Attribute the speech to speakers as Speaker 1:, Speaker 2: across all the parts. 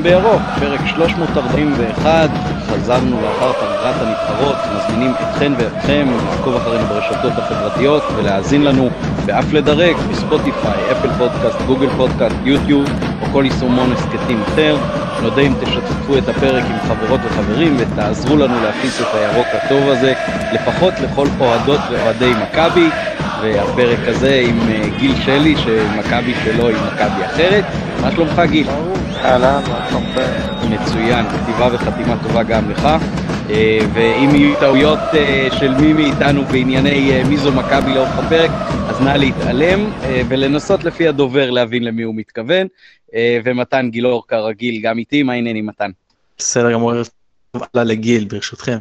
Speaker 1: צבעים בירוק, פרק 341, חזרנו לאחר פגרת הנבחרות, מזמינים אתכן ואתכם לעקוב אחרינו ברשתות החברתיות ולהאזין לנו ואף לדרג בספוטיפיי, אפל פודקאסט, גוגל פודקאסט, יוטיוב או כל יישומון הסכתים אחר. נודה אם תשתפו את הפרק עם חברות וחברים ותעזרו לנו להפיץ את הירוק הטוב הזה, לפחות לכל אוהדות ואוהדי מכבי. והפרק הזה עם אה, גיל שלי, שמכבי שלו היא מכבי אחרת. מה שלומך גיל?
Speaker 2: אהלן, מה שלומכם?
Speaker 1: מצוין, כתיבה וחתימה טובה גם לך. אה, ואם יהיו טעויות אה, של מי מאיתנו בענייני מי זו מכבי לאורך הפרק, אז נא להתעלם ולנסות לפי הדובר להבין למי הוא מתכוון. ומתן גילאור כרגיל גם איתי, מה העניינים מתן?
Speaker 3: בסדר גמור, עלה לגיל ברשותכם.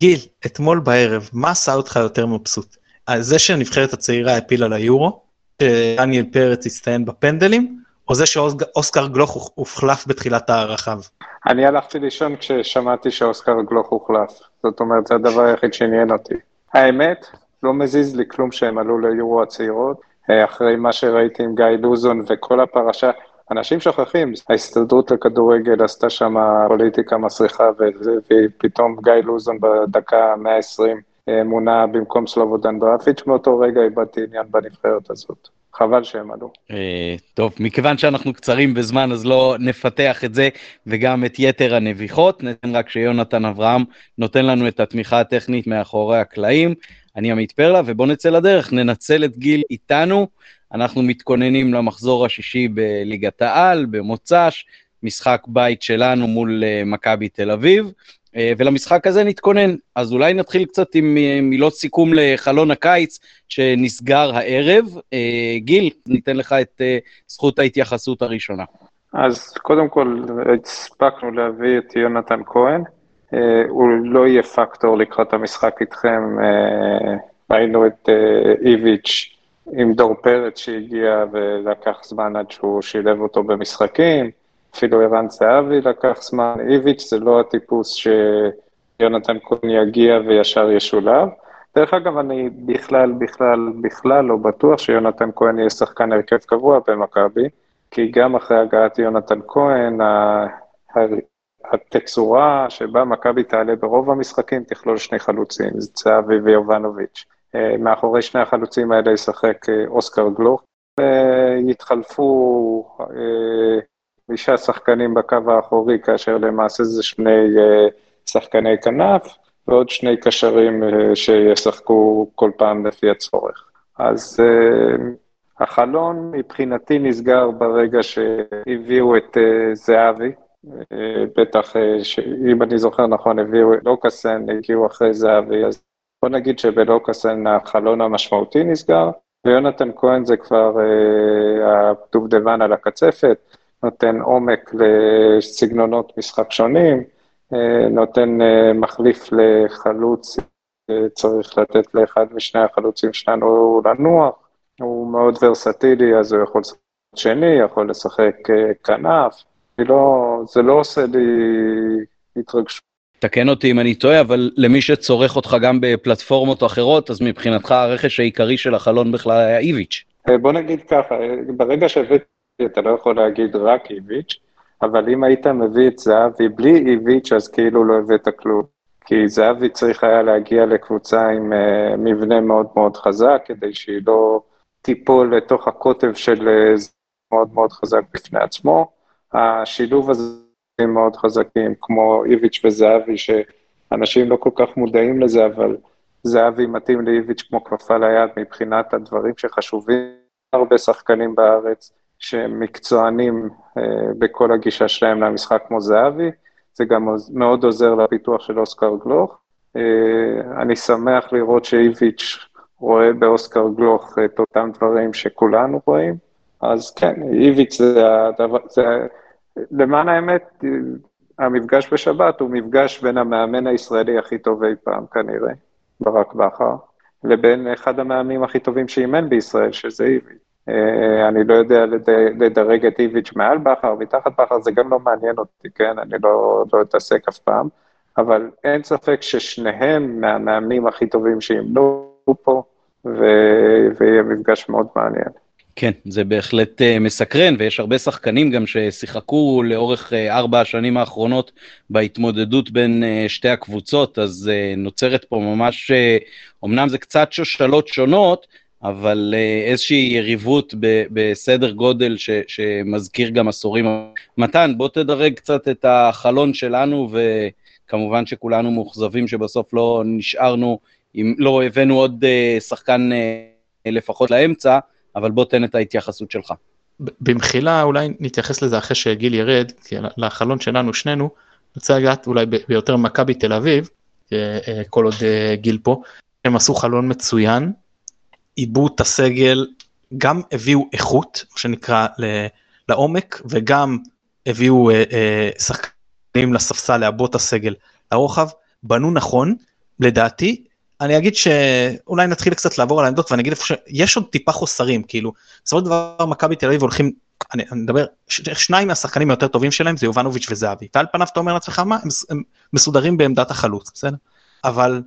Speaker 3: גיל, אתמול בערב, מה עשה אותך יותר מבסוט? זה שהנבחרת הצעירה הפילה ליורו, שדניאל פרץ הסתיים בפנדלים, או זה שאוסקר גלוך הוחלף בתחילת הערכיו?
Speaker 2: אני הלכתי לישון כששמעתי שאוסקר גלוך הוחלף. זאת אומרת, זה הדבר היחיד שעניין אותי. האמת, לא מזיז לי כלום שהם עלו ליורו הצעירות. אה, אחרי מה שראיתי עם גיא לוזון וכל הפרשה, אנשים שוכחים, ההסתדרות לכדורגל עשתה שם פוליטיקה מסריחה, ופתאום גיא לוזון בדקה 120 מונה במקום סלובודן דראפיץ', מאותו רגע איבדתי עניין בנבחרת הזאת. חבל שהם עלו.
Speaker 1: אה, טוב, מכיוון שאנחנו קצרים בזמן, אז לא נפתח את זה וגם את יתר הנביחות. ניתן רק שיונתן אברהם נותן לנו את התמיכה הטכנית מאחורי הקלעים. אני עמית פרלה, ובואו נצא לדרך, ננצל את גיל איתנו. אנחנו מתכוננים למחזור השישי בליגת העל, במוצ"ש, משחק בית שלנו מול uh, מכבי תל אביב. אה, ולמשחק הזה נתכונן. אז אולי נתחיל קצת עם אה, מילות סיכום לחלון הקיץ שנסגר הערב. אה, גיל, ניתן לך את זכות ההתייחסות הראשונה.
Speaker 2: אז קודם כל, הספקנו להביא את יונתן כהן. הוא לא יהיה פקטור לקראת המשחק איתכם. ראינו את איביץ' עם דור פרץ שהגיע ולקח זמן עד שהוא שילב אותו במשחקים. אפילו ערן זהבי לקח זמן, איביץ' זה לא הטיפוס שיונתן כהן יגיע וישר ישולב. דרך אגב, אני בכלל, בכלל, בכלל לא בטוח שיונתן כהן יהיה שחקן הרכב קבוע במכבי, כי גם אחרי הגעת יונתן כהן, התצורה שבה מכבי תעלה ברוב המשחקים תכלול שני חלוצים, זהבי ויובנוביץ'. אה, מאחורי שני החלוצים האלה ישחק אה, אוסקר גלוך, ויתחלפו אה, חמישה שחקנים בקו האחורי, כאשר למעשה זה שני uh, שחקני כנף, ועוד שני קשרים uh, שישחקו כל פעם לפי הצורך. אז uh, החלון מבחינתי נסגר ברגע שהביאו את זהבי, בטח, אם אני זוכר נכון, הביאו את לוקאסן, הגיעו אחרי זהבי, אז בוא נגיד שבלוקאסן החלון המשמעותי נסגר, ויונתן כהן זה כבר הדובדבן על הקצפת. נותן עומק לסגנונות משחק שונים, אה, נותן אה, מחליף לחלוץ, אה, צריך לתת לאחד משני החלוצים שלנו לנוח, הוא מאוד ורסטילי, אז הוא יכול לשחק שני, יכול לשחק כנף, לא, זה לא עושה לי התרגשות.
Speaker 1: תקן אותי אם אני טועה, אבל למי שצורך אותך גם בפלטפורמות אחרות, אז מבחינתך הרכש העיקרי של החלון בכלל היה איביץ'.
Speaker 2: בוא נגיד ככה, ברגע שהבאת אתה לא יכול להגיד רק איביץ', אבל אם היית מביא את זהבי בלי איביץ', אז כאילו לא הבאת כלום. כי זהבי צריך היה להגיע לקבוצה עם uh, מבנה מאוד מאוד חזק, כדי שהיא לא תיפול לתוך הקוטב של uh, מאוד מאוד חזק בפני עצמו. השילוב הזה מאוד חזקים, כמו איביץ' וזהבי, שאנשים לא כל כך מודעים לזה, אבל זהבי מתאים לאיביץ' כמו כפפה ליד מבחינת הדברים שחשובים הרבה שחקנים בארץ. שהם מקצוענים אה, בכל הגישה שלהם למשחק כמו זהבי, זה גם מאוד עוזר לפיתוח של אוסקר גלוך. אה, אני שמח לראות שאיביץ' רואה באוסקר גלוך את אותם דברים שכולנו רואים, אז כן, איביץ' זה הדבר, זה, למען האמת, המפגש בשבת הוא מפגש בין המאמן הישראלי הכי טוב אי פעם כנראה, ברק בכר, לבין אחד המאמנים הכי טובים שאימן בישראל, שזה איביץ'. אה, אני לא יודע לדרג את איביץ' מעל בכר, מתחת בכר, זה גם לא מעניין אותי, כן? אני לא, לא אתעסק אף פעם, אבל אין ספק ששניהם מהמאמנים הכי טובים שימנו פה, ו... ויהיה מפגש מאוד מעניין.
Speaker 1: כן, זה בהחלט uh, מסקרן, ויש הרבה שחקנים גם ששיחקו לאורך uh, ארבע השנים האחרונות בהתמודדות בין שתי הקבוצות, אז נוצרת פה ממש, אמנם זה קצת שושלות שונות, אבל uh, איזושהי יריבות ב, בסדר גודל ש, שמזכיר גם עשורים. מתן, בוא תדרג קצת את החלון שלנו, וכמובן שכולנו מאוכזבים שבסוף לא נשארנו, אם לא הבאנו עוד uh, שחקן uh, לפחות לאמצע, אבל בוא תן את ההתייחסות שלך.
Speaker 3: במחילה אולי נתייחס לזה אחרי שגיל ירד, כי לחלון שלנו שנינו, רוצה לגעת אולי ביותר מכבי תל אביב, אה, כל עוד אה, גיל פה, הם עשו חלון מצוין, עיבו את הסגל, גם הביאו איכות, מה שנקרא, לעומק, וגם הביאו אה, שחקנים לספסל לעבות הסגל לרוחב, בנו נכון, לדעתי. אני אגיד שאולי נתחיל קצת לעבור על העמדות ואני אגיד איפה שיש עוד טיפה חוסרים כאילו בסופו של דבר מכבי תל אביב הולכים אני, אני מדבר ש, שניים מהשחקנים היותר טובים שלהם זה יובנוביץ' וזהבי ועל פניו אתה אומר לעצמך מה הם, הם מסודרים בעמדת החלוץ בסדר? אבל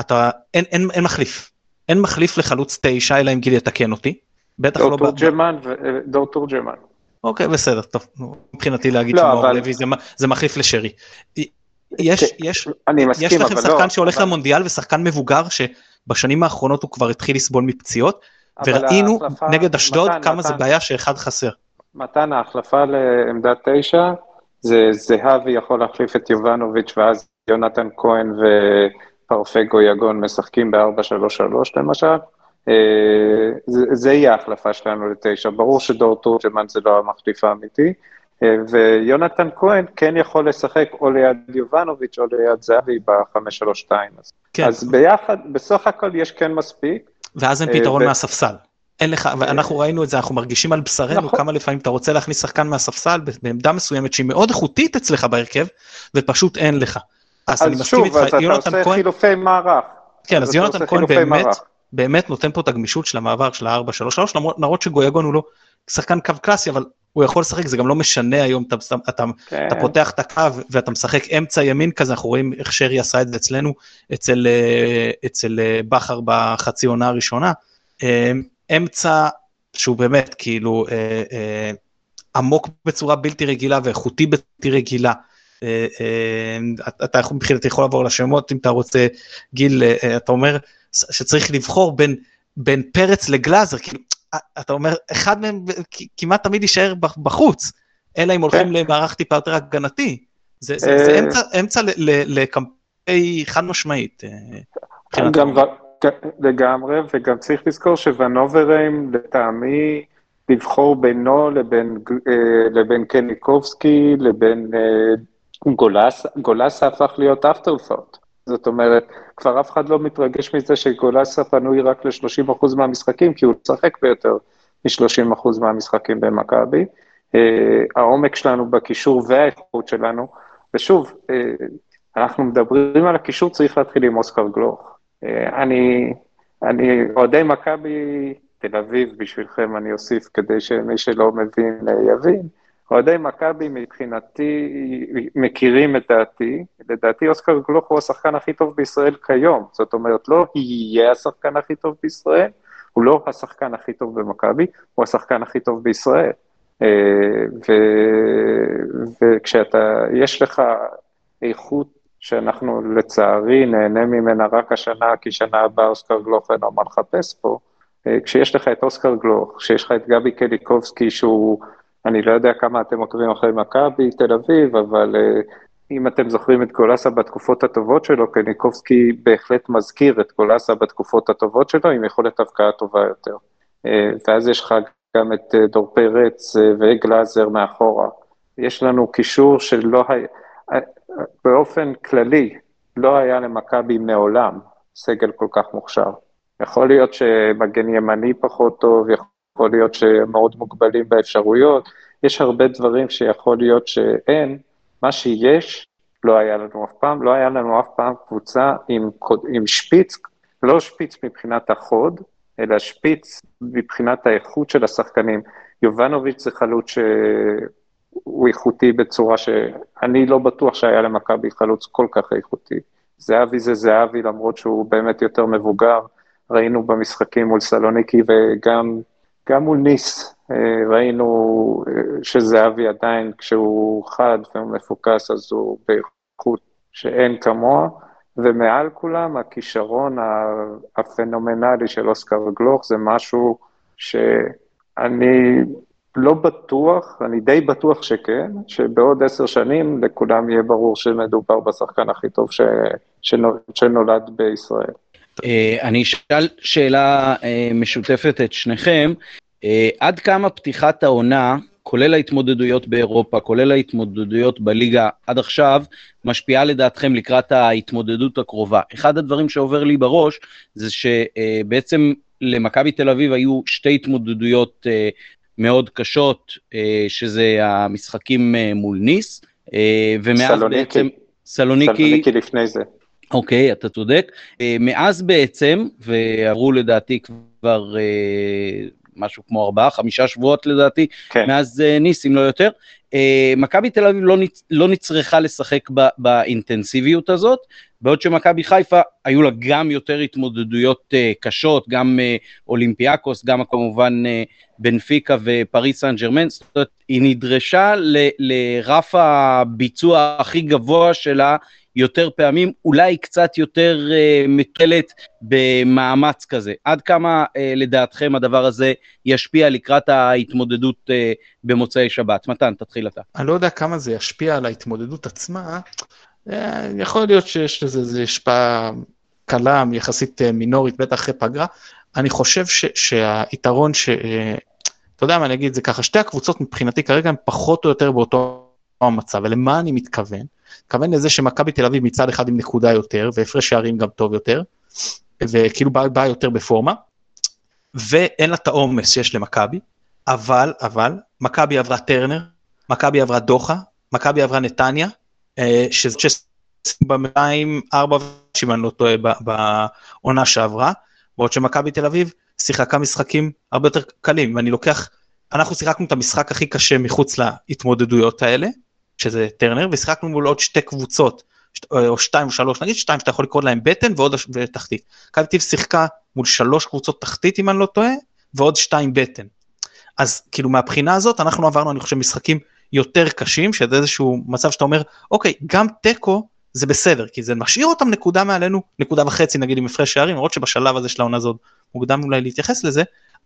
Speaker 3: אתה אין, אין, אין מחליף אין מחליף לחלוץ תשע אלא אם גיל יתקן אותי.
Speaker 2: בטח לא... דור תורג'מן ודור תורג'מן.
Speaker 3: אוקיי בסדר טוב מבחינתי להגיד לא, שמאור לוי זה, זה מחליף לשרי. יש, כן, יש, אני מסכים, יש לכם שחקן לא, שהולך אבל... למונדיאל ושחקן מבוגר שבשנים האחרונות הוא כבר התחיל לסבול מפציעות, וראינו ההחלפה, נגד אשדוד כמה מתן, זה בעיה שאחד חסר.
Speaker 2: מתן ההחלפה לעמדת תשע, זה זהבי יכול להחליף את יובנוביץ' ואז יונתן כהן ופרפגו יגון משחקים ב-4-3-3 למשל. אה, זה, זה יהיה ההחלפה שלנו לתשע, ברור שדור תורג'מן זה לא המחליף האמיתי. ויונתן כהן כן יכול לשחק או ליד יובנוביץ' או ליד זהבי ב-532. כן. אז ביחד, בסך הכל יש כן מספיק.
Speaker 3: ואז אין פתרון ו... מהספסל. אין לך, ואנחנו ראינו את זה, אנחנו מרגישים על בשרנו נכון. כמה לפעמים אתה רוצה להכניס שחקן מהספסל בעמדה מסוימת שהיא מאוד איכותית אצלך בהרכב, ופשוט אין לך.
Speaker 2: אז, אז אני מסכים איתך, יונתן כהן... אז שוב, אתה עושה חילופי מערך.
Speaker 3: כן, אז יונתן כהן באמת, באמת נותן פה את הגמישות של המעבר של ה-4-3-3, למרות שגויגון הוא לא שחקן קו קלאסי, אבל הוא יכול לשחק, זה גם לא משנה היום, אתה, אתה, כן. אתה פותח את הקו ואתה משחק אמצע ימין כזה, אנחנו רואים איך שרי עשה את זה אצלנו, אצל, אה, אצל אה, בכר בחצי עונה הראשונה. אה, אמצע שהוא באמת כאילו עמוק בצורה בלתי רגילה ואיכותי בלתי רגילה. אתה יכול מבחינתי יכול לעבור לשמות אם אתה רוצה, גיל, אתה אומר שצריך לבחור בין, בין פרץ לגלאזר, כאילו אתה אומר, אחד מהם כמעט תמיד יישאר בחוץ, אלא אם הולכים כן. למערך טיפה יותר הגנתי. זה, זה, זה אה, אמצע, אמצע לקמפיין חד משמעית.
Speaker 2: אה, גם, לגמרי, וגם צריך לזכור שוונוברים, לטעמי, לבחור בינו לבין, אה, לבין קניקובסקי, לבין גולס, גולסה הפך להיות אפטרפורט. זאת אומרת, כבר אף אחד לא מתרגש מזה שגולסה פנוי רק ל-30% מהמשחקים, כי הוא משחק ביותר מ-30% מהמשחקים במכבי. Uh, העומק שלנו בקישור והאיכות שלנו, ושוב, uh, אנחנו מדברים על הקישור, צריך להתחיל עם אוסקר גלוך. Uh, אני, אני, אוהדי מכבי תל אביב, בשבילכם אני אוסיף כדי שמי שלא מבין יבין, אוהדי מכבי מבחינתי מכירים את דעתי, לדעתי אוסקר גלוך הוא השחקן הכי טוב בישראל כיום, זאת אומרת לא יהיה השחקן הכי טוב בישראל, הוא לא השחקן הכי טוב במכבי, הוא השחקן הכי טוב בישראל. אה, ו... וכשאתה, יש לך איכות שאנחנו לצערי נהנה ממנה רק השנה, כי שנה הבאה אוסקר גלוך אין מה לחפש פה, אה, כשיש לך את אוסקר גלוך, כשיש לך את גבי קליקובסקי שהוא אני לא יודע כמה אתם עוקבים אחרי מכבי תל אביב, אבל uh, אם אתם זוכרים את גולסה בתקופות הטובות שלו, קניקובסקי בהחלט מזכיר את גולסה בתקופות הטובות שלו, עם יכולת הבקעה טובה יותר. Uh, ואז יש לך גם את uh, דור פרץ וגלאזר מאחורה. יש לנו קישור שלא היה, באופן כללי, לא היה למכבי מעולם סגל כל כך מוכשר. יכול להיות שמגן ימני פחות טוב, יכול יכול להיות שמאוד מוגבלים באפשרויות, יש הרבה דברים שיכול להיות שאין, מה שיש לא היה לנו אף פעם, לא היה לנו אף פעם קבוצה עם, עם שפיץ, לא שפיץ מבחינת החוד, אלא שפיץ מבחינת האיכות של השחקנים. יובנוביץ' זה חלוץ שהוא איכותי בצורה שאני לא בטוח שהיה למכבי חלוץ כל כך איכותי. זהבי זה זהבי למרות שהוא באמת יותר מבוגר, ראינו במשחקים מול סלוניקי וגם גם מול ניס ראינו שזהבי עדיין, כשהוא חד ומפוקס, אז הוא באיכות שאין כמוה, ומעל כולם הכישרון הפנומנלי של אוסקר גלוך זה משהו שאני לא בטוח, אני די בטוח שכן, שבעוד עשר שנים לכולם יהיה ברור שמדובר בשחקן הכי טוב ש, שנולד בישראל.
Speaker 1: אה, אני אשאל שאלה אה, משותפת את שניכם, אה, עד כמה פתיחת העונה, כולל ההתמודדויות באירופה, כולל ההתמודדויות בליגה עד עכשיו, משפיעה לדעתכם לקראת ההתמודדות הקרובה. אחד הדברים שעובר לי בראש זה שבעצם למכבי תל אביב היו שתי התמודדויות מאוד קשות, שזה המשחקים מול ניס, ומאז סלוניקי. בעצם...
Speaker 2: סלוניקי. סלוניקי לפני זה.
Speaker 1: אוקיי, אתה צודק. מאז בעצם, ועברו לדעתי כבר משהו כמו ארבעה, חמישה שבועות לדעתי, כן. מאז אה, ניס, אם לא יותר. אה, מכבי תל אביב לא, נצ... לא נצרכה לשחק ב... באינטנסיביות הזאת, בעוד שמכבי חיפה היו לה גם יותר התמודדויות אה, קשות, גם אה, אולימפיאקוס, גם כמובן אה, בנפיקה ופריס סן ג'רמן, זאת אומרת, היא נדרשה ל... לרף הביצוע הכי גבוה שלה יותר פעמים, אולי קצת יותר uh, מטלת במאמץ כזה. עד כמה uh, לדעתכם הדבר הזה ישפיע לקראת ההתמודדות uh, במוצאי שבת? מתן, תתחיל אתה.
Speaker 3: אני לא יודע כמה זה ישפיע על ההתמודדות עצמה. יכול להיות שיש לזה השפעה קלה, יחסית מינורית, בטח אחרי פגרה. אני חושב ש, שהיתרון ש... אתה יודע מה, אני אגיד את זה ככה, שתי הקבוצות מבחינתי כרגע הן פחות או יותר באותו המצב, ולמה אני מתכוון? מתכוון לזה שמכבי תל אביב מצד אחד עם נקודה יותר, והפרש שערים גם טוב יותר, וכאילו באה בא יותר בפורמה, ואין לה את העומס שיש למכבי, אבל, אבל, מכבי עברה טרנר, מכבי עברה דוחה, מכבי עברה נתניה, אה, שזה במאיים ארבע אם אני לא טועה בעונה שעברה, בעוד שמכבי תל אביב שיחקה משחקים הרבה יותר קלים, ואני לוקח, אנחנו שיחקנו את המשחק הכי קשה מחוץ להתמודדויות האלה, שזה טרנר, ושיחקנו מול עוד שתי קבוצות, או שתיים או שלוש, נגיד שתיים שאתה יכול לקרוא להם בטן ועוד תחתית. מכבי תל שיחקה מול שלוש קבוצות תחתית אם אני לא טועה, ועוד שתיים בטן. אז כאילו מהבחינה הזאת אנחנו עברנו אני חושב משחקים יותר קשים, שזה איזשהו מצב שאתה אומר, אוקיי, גם תיקו זה בסדר, כי זה משאיר אותם נקודה מעלינו, נקודה וחצי נגיד עם הפרש שערים, למרות שבשלב הזה של העונה הזאת מוקדם אולי להתייחס לזה,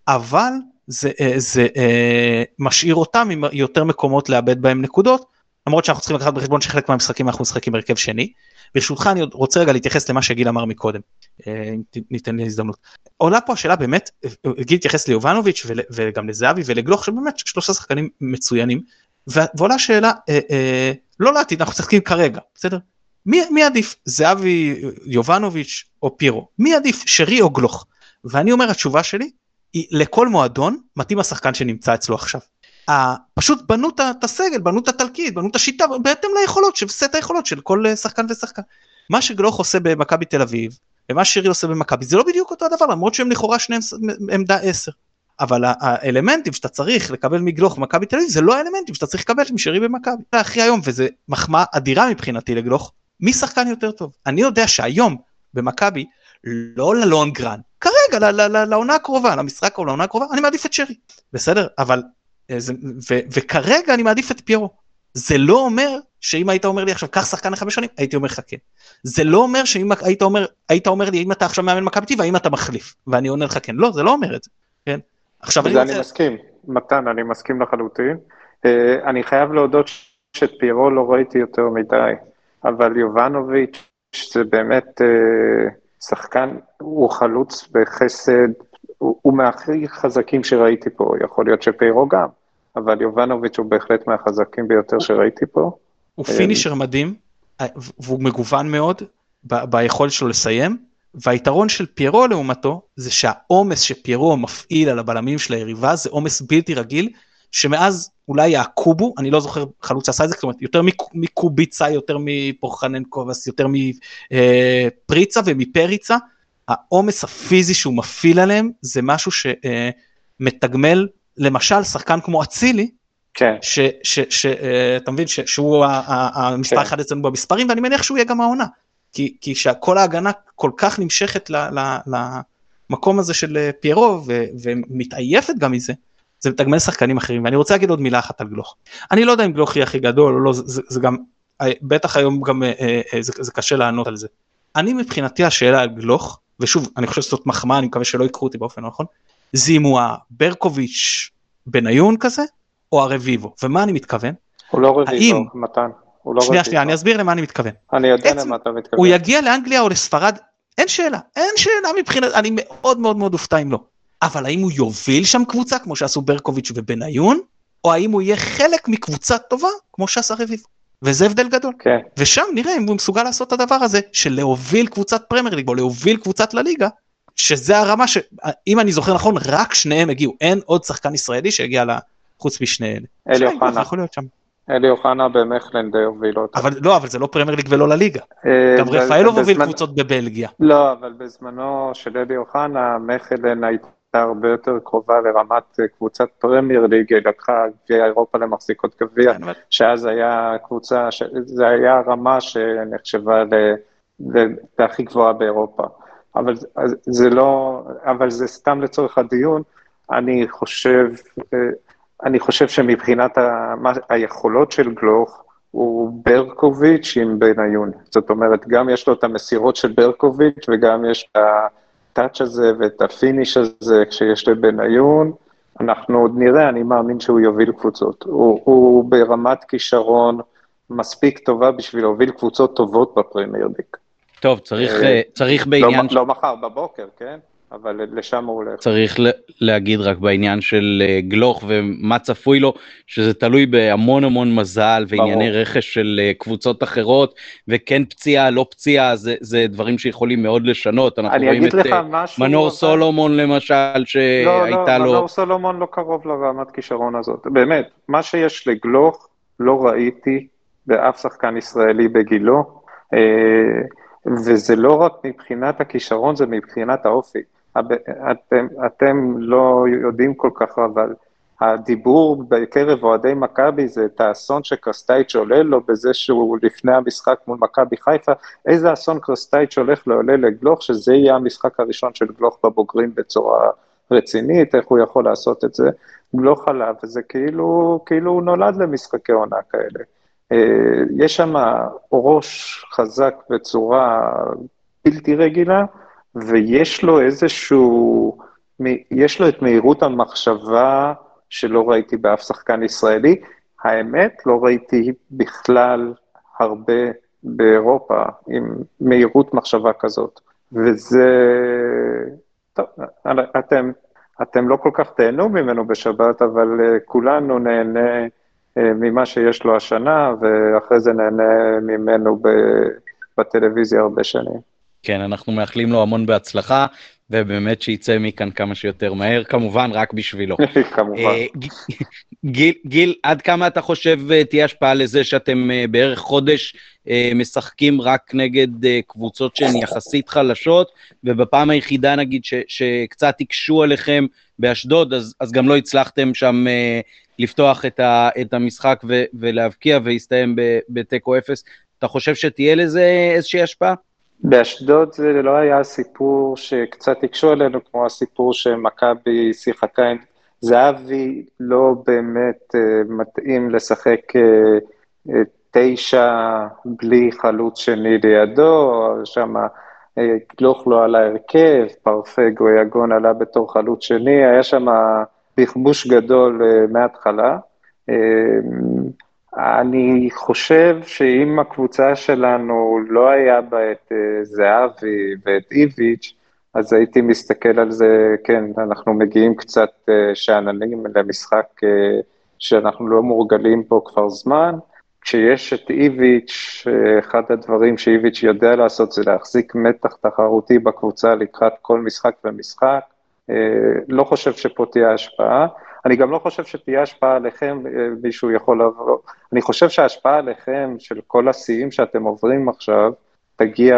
Speaker 3: אבל זה, זה, אה, זה אה, משאיר אותם עם יותר מקומות לאבד בהם נקודות, למרות שאנחנו צריכים לקחת בחשבון שחלק מהמשחקים אנחנו משחקים בהרכב שני. ברשותך אני רוצה רגע להתייחס למה שגיל אמר מקודם, אה, אם ניתן לי הזדמנות. עולה פה השאלה באמת, גיל התייחס ליובנוביץ' וגם לזהבי ולגלוך שבאמת שלושה שחקנים מצוינים, ועולה שאלה, אה, אה, לא לעתיד, אנחנו משחקים כרגע, בסדר? מי, מי עדיף, זהבי, יובנוביץ' או פירו? מי עדיף, שרי או גלוך? ואני אומר התשובה שלי היא לכל מועדון מתאים השחקן שנמצא אצלו עכשיו. פשוט בנו את הסגל, בנו את התלקיד, בנו את השיטה, בהתאם ליכולות, סט היכולות של כל אה, שחקן ושחקן. מה שגלוך עושה במכבי תל אביב, ומה ששירי עושה במכבי, זה לא בדיוק אותו הדבר, למרות שהם לכאורה שניהם עמדה 10. אבל האלמנטים שאתה צריך לקבל מגלוך במכבי תל אביב, זה לא האלמנטים שאתה צריך לקבל משרי במכבי. זה הכי היום, וזה מחמאה אדירה מבחינתי לגלוך, מי שחקן יותר טוב? אני יודע שהיום במכבי, לא ללונגרן, כרגע, לעונה הקרובה, למשחק או לעונה הקרובה, אני מעדיף את שרי, בסדר? אבל זה, ו, וכרגע אני מעדיף את פיירו. זה לא אומר שאם היית אומר לי עכשיו קח שחקן לחמש שנים הייתי אומר לך כן. זה לא אומר שאם היית אומר היית אומר לי אם אתה עכשיו מאמן מכבי טבע האם אתה מחליף ואני עונה לך כן לא זה לא אומר את זה. כן.
Speaker 2: עכשיו אני, רוצה... אני מסכים מתן אני מסכים לחלוטין. Uh, אני חייב להודות שאת פיירו לא ראיתי יותר מדי אבל יובנוביץ' זה באמת uh, שחקן הוא חלוץ בחסד הוא, הוא מהכי חזקים שראיתי פה, יכול להיות שפיירו גם, אבל יובנוביץ' הוא בהחלט מהחזקים ביותר שראיתי פה.
Speaker 3: הוא פינישר מדהים, והוא מגוון מאוד ב- ביכולת שלו לסיים, והיתרון של פיירו לעומתו, זה שהעומס שפיירו מפעיל על הבלמים של היריבה זה עומס בלתי רגיל, שמאז אולי הקובו, אני לא זוכר חלוץ שעשה את זה, זאת אומרת יותר מקוביצה, יותר מפורחננקובס, יותר מפריצה ומפריצה, העומס הפיזי שהוא מפעיל עליהם זה משהו שמתגמל למשל שחקן כמו אצילי.
Speaker 2: כן.
Speaker 3: שאתה מבין שהוא המספר כן. אחד אצלנו במספרים ואני מניח שהוא יהיה גם העונה. כי, כי שכל ההגנה כל כך נמשכת ל, ל, ל, המקום הזה של אה, פיירו ו- ומתעייפת גם מזה, זה מתגמל שחקנים אחרים ואני רוצה להגיד עוד מילה אחת על גלוך. אני לא יודע אם גלוך יהיה הכי גדול או לא, זה, זה, זה גם, אה, בטח היום גם אה, אה, זה, זה קשה לענות על זה. אני מבחינתי השאלה על גלוך, ושוב אני חושב שזאת מחמאה אני מקווה שלא יקחו אותי באופן לא נכון, זה אם הוא הברקוביץ' בניון כזה או הרביבו ומה אני מתכוון.
Speaker 2: הוא לא רביבו,
Speaker 3: האם-
Speaker 2: מתן. הוא לא
Speaker 3: שנייה. שנייה אני אסביר למה אני מתכוון.
Speaker 2: אני יודע
Speaker 3: עצם-
Speaker 2: למה אתה מתכוון.
Speaker 3: הוא יגיע לאנגליה או לספרד אין שאלה אין שאלה מבחינת אני מאוד מאוד מאוד אופתע אם לא. אבל האם הוא יוביל שם קבוצה כמו שעשו ברקוביץ' ובניון או האם הוא יהיה חלק מקבוצה טובה כמו שעשה רביבו. וזה הבדל גדול.
Speaker 2: כן,
Speaker 3: ושם נראה אם הוא מסוגל לעשות את הדבר הזה של להוביל קבוצת פרמייר ליג או להוביל קבוצת לה ליגה שזה הרמה שאם אני זוכר נכון רק שניהם הגיעו אין עוד שחקן ישראלי שהגיע חוץ משני אלה.
Speaker 2: אלי אוחנה.
Speaker 3: יכול להיות שם.
Speaker 2: אלי אוחנה במכלן הוביל אותה.
Speaker 3: אבל לא אבל זה לא פרמייר ליג ולא לה ליגה.
Speaker 2: אה,
Speaker 3: גם רפאלוב הוביל קבוצות בבלגיה.
Speaker 2: לא, אבל בזמנו של אלי אוחנה, מכלן הייתה הרבה יותר קרובה לרמת אה, קבוצת פרמייר ליג, היא לקחה גביע אירופה למחזיקות גביע,
Speaker 3: כן,
Speaker 2: שאז היה קבוצה, ש- זה היה רמה שנחשבה להכי גבוהה באירופה. אבל זה- לא, אבל זה סתם לצורך הדיון, אני חושב, אה, אני חושב שמבחינת ה, מה, היכולות של גלוך, הוא ברקוביץ' עם בניון. זאת אומרת, גם יש לו את המסירות של ברקוביץ' וגם יש את ה touch הזה ואת ה finish הזה כשיש לבניון. אנחנו עוד נראה, אני מאמין שהוא יוביל קבוצות. הוא, הוא ברמת כישרון מספיק טובה בשביל להוביל קבוצות טובות בפרמייר ליג.
Speaker 1: טוב, צריך,
Speaker 2: אה,
Speaker 1: אה, צריך
Speaker 2: לא,
Speaker 1: בעניין...
Speaker 2: לא מחר בבוקר, כן? אבל לשם הוא הולך.
Speaker 1: צריך להגיד רק בעניין של אה, גלוך ומה צפוי לו, שזה תלוי בהמון המון מזל וענייני
Speaker 2: ברור.
Speaker 1: רכש של אה, קבוצות אחרות, וכן פציעה, לא פציעה, זה, זה דברים שיכולים מאוד לשנות. אנחנו רואים את אה,
Speaker 2: משהו...
Speaker 1: מנור
Speaker 2: אבל-
Speaker 1: סולומון למשל,
Speaker 2: לא,
Speaker 1: שהייתה
Speaker 2: לא,
Speaker 1: לו...
Speaker 2: מנור סולומון לא קרוב לרמת כישרון הזאת. באמת, מה שיש לגלוך לא ראיתי באף שחקן ישראלי בגילו, וזה לא רק מבחינת הכישרון, זה מבחינת האופי. אתם, אתם לא יודעים כל כך, אבל הדיבור בקרב אוהדי מכבי זה את האסון שקרסטייץ' עולה לו בזה שהוא לפני המשחק מול מכבי חיפה, איזה אסון קרסטייץ' הולך לעולה לגלוך, שזה יהיה המשחק הראשון של גלוך בבוגרים בצורה רצינית, איך הוא יכול לעשות את זה. גלוך עליו, וזה כאילו, כאילו הוא נולד למשחקי עונה כאלה. אה, יש שם ראש חזק בצורה בלתי רגילה, ויש לו איזשהו, יש לו את מהירות המחשבה שלא ראיתי באף שחקן ישראלי. האמת, לא ראיתי בכלל הרבה באירופה עם מהירות מחשבה כזאת. וזה, טוב, אתם, אתם לא כל כך תהנו ממנו בשבת, אבל uh, כולנו נהנה uh, ממה שיש לו השנה, ואחרי זה נהנה ממנו בטלוויזיה הרבה שנים.
Speaker 1: כן, אנחנו מאחלים לו המון בהצלחה, ובאמת שיצא מכאן כמה שיותר מהר, כמובן רק בשבילו.
Speaker 2: כמובן.
Speaker 1: אה, גיל, גיל, עד כמה אתה חושב אה, תהיה השפעה לזה שאתם אה, בערך חודש משחקים רק נגד קבוצות שהן יחסית חלשות, ובפעם היחידה נגיד ש, שקצת הקשו עליכם באשדוד, אז, אז גם לא הצלחתם שם לפתוח את, ה, את המשחק ו, ולהבקיע והסתיים בתיקו אפס. אתה חושב שתהיה לזה איזושהי השפעה?
Speaker 2: באשדוד זה לא היה סיפור שקצת הקשו עלינו, כמו הסיפור שמכבי שיחקה עם זהבי, לא באמת uh, מתאים לשחק uh, uh, תשע בלי חלוץ שני לידו, שם גלוך לא עלה הרכב, פרפג או יגון עלה בתור חלוץ שני, היה שם בכבוש גדול uh, מההתחלה. Uh, אני חושב שאם הקבוצה שלנו לא היה בה את uh, זהבי ואת איביץ', אז הייתי מסתכל על זה, כן, אנחנו מגיעים קצת uh, שאננים למשחק uh, שאנחנו לא מורגלים פה כבר זמן. כשיש את איביץ', אחד הדברים שאיביץ' יודע לעשות זה להחזיק מתח תחרותי בקבוצה לקראת כל משחק ומשחק. לא חושב שפה תהיה השפעה. אני גם לא חושב שתהיה השפעה עליכם, מישהו יכול לבוא, אני חושב שההשפעה עליכם של כל השיאים שאתם עוברים עכשיו, תגיע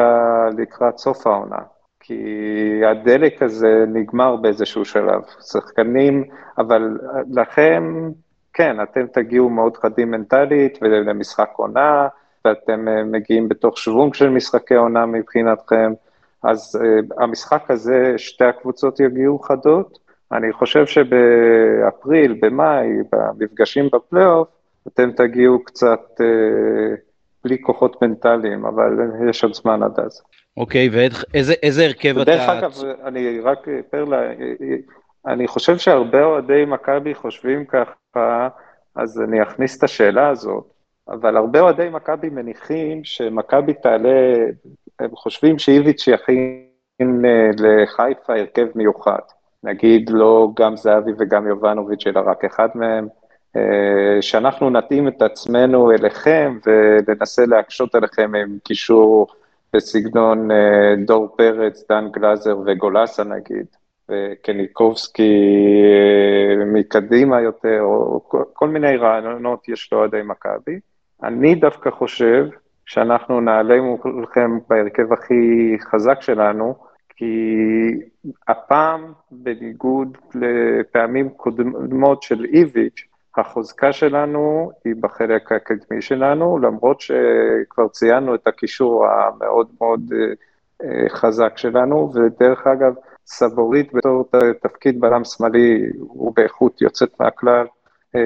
Speaker 2: לקראת סוף העונה. כי הדלק הזה נגמר באיזשהו שלב. שחקנים, אבל לכם, כן, אתם תגיעו מאוד חדים מנטלית ולמשחק עונה, ואתם מגיעים בתוך שוונג של משחקי עונה מבחינתכם, אז uh, המשחק הזה, שתי הקבוצות יגיעו חדות. אני חושב שבאפריל, במאי, במפגשים בפלייאוף, אתם תגיעו קצת uh, בלי כוחות מנטליים, אבל יש עוד זמן עד אז.
Speaker 1: אוקיי, ואיזה הרכב אתה...
Speaker 2: דרך אגב, אני רק, פרלה, אני חושב שהרבה אוהדי מכבי חושבים ככה, אז אני אכניס את השאלה הזאת, אבל הרבה אוהדי מכבי מניחים שמכבי תעלה, הם חושבים שאיביץ' יכין אה, לחיפה הרכב מיוחד. נגיד לא גם זהבי וגם יובנוביץ', אלא רק אחד מהם, אה, שאנחנו נתאים את עצמנו אליכם וננסה להקשות עליכם עם קישור בסגנון אה, דור פרץ, דן גלאזר וגולסה נגיד, וקניקובסקי אה, מקדימה יותר, או כל מיני רעיונות יש לו עדי מכבי. אני דווקא חושב שאנחנו נעלה מולכם בהרכב הכי חזק שלנו, כי הפעם, בניגוד לפעמים קודמות של איביץ', החוזקה שלנו היא בחלק הקדמי שלנו, למרות שכבר ציינו את הקישור המאוד מאוד אה, אה, חזק שלנו, ודרך אגב, סבורית בתור תפקיד בלם שמאלי הוא באיכות יוצאת מהכלל. אה,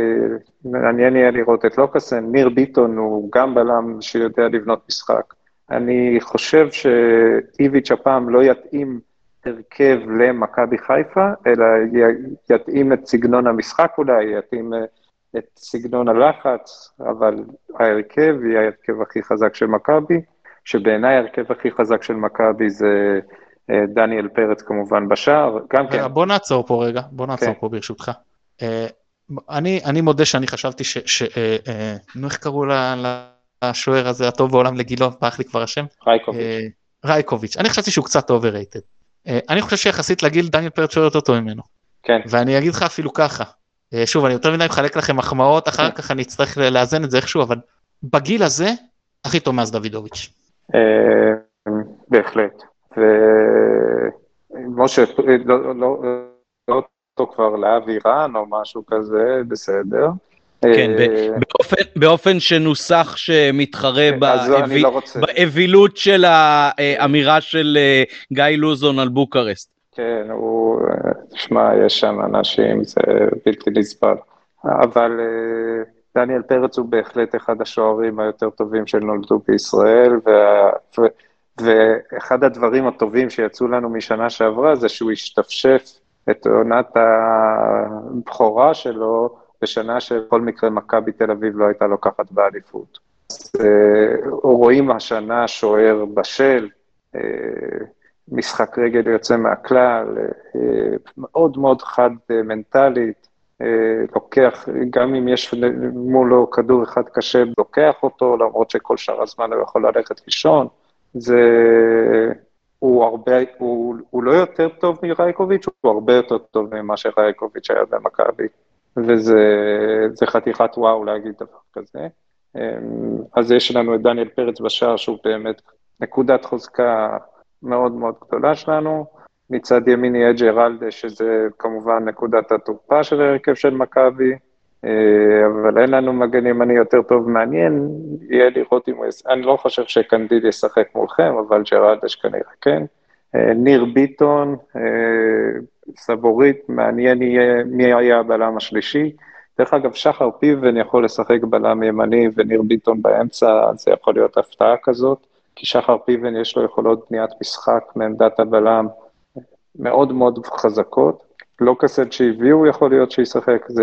Speaker 2: מעניין יהיה לראות את לוקאסן, ניר ביטון הוא גם בלם שיודע לבנות משחק. אני חושב שאיביץ' הפעם לא יתאים הרכב למכבי חיפה, אלא יתאים את סגנון המשחק אולי, יתאים את סגנון הלחץ, אבל ההרכב יהיה ההרכב הכי חזק של מכבי, שבעיניי ההרכב הכי חזק של מכבי זה אה, דניאל פרץ כמובן בשער, גם כן.
Speaker 3: בוא נעצור פה רגע, בוא נעצור כן. פה ברשותך. אה, אני, אני מודה שאני חשבתי ש... ש אה, נו, איך קראו לשוער הזה הטוב בעולם לגילו, ברח לי כבר השם?
Speaker 2: רייקוביץ'.
Speaker 3: רייקוביץ'. אני חשבתי שהוא קצת overrated. אני חושב שיחסית לגיל דניאל פרץ שוער יותר טוב ממנו.
Speaker 2: כן.
Speaker 3: ואני אגיד לך אפילו ככה, אה, שוב אני יותר מדי מחלק לכם מחמאות אחר כך אני אצטרך לאזן את זה איכשהו אבל בגיל הזה הכי טוב מאז דוידוביץ'.
Speaker 2: אה, בהחלט. ומשה, לא, לא, לא אותו כבר לאבי רן או משהו כזה, בסדר.
Speaker 1: כן, אה, באופן שנוסח שמתחרה לא באווילות של האמירה של גיא לוזון על בוקרסט.
Speaker 2: כן, הוא, תשמע, יש שם אנשים, זה בלתי נסבל. אבל אה, דניאל פרץ הוא בהחלט אחד השוערים היותר טובים שנולדו בישראל, וה, ו, ואחד הדברים הטובים שיצאו לנו משנה שעברה זה שהוא השתפשף את עונת הבכורה שלו בשנה שבכל מקרה מכבי תל אביב לא הייתה לוקחת באליפות. אז אה, רואים השנה שוער בשל, אה, משחק רגל יוצא מהכלל, אה, מאוד מאוד חד מנטלית, לוקח, גם אם יש מולו כדור אחד קשה, לוקח אותו, למרות שכל שאר הזמן הוא יכול ללכת לישון. זה... הוא הרבה, הוא, הוא לא יותר טוב מרייקוביץ', הוא הרבה יותר טוב ממה שרייקוביץ' היה במכבי, וזה חתיכת וואו להגיד דבר כזה. אה, אז יש לנו את דניאל פרץ בשער, שהוא באמת נקודת חוזקה מאוד מאוד גדולה שלנו. מצד ימין יהיה ג'רלדה, שזה כמובן נקודת התורפה של ההרכב של מכבי, אה, אבל אין לנו מגן ימני יותר טוב מעניין, יהיה לראות אם הוא... אני לא חושב שקנדיל ישחק מולכם, אבל ג'רלדה שכנראה כן. אה, ניר ביטון, אה, סבורית, מעניין יהיה מי היה הבלם השלישי. דרך אגב, שחר פיבן יכול לשחק בלם ימני וניר ביטון באמצע, זה יכול להיות הפתעה כזאת. כי שחר פיבן יש לו יכולות בניית משחק מעמדת הבלם מאוד מאוד חזקות. כסד שהביאו יכול להיות שישחק, זה...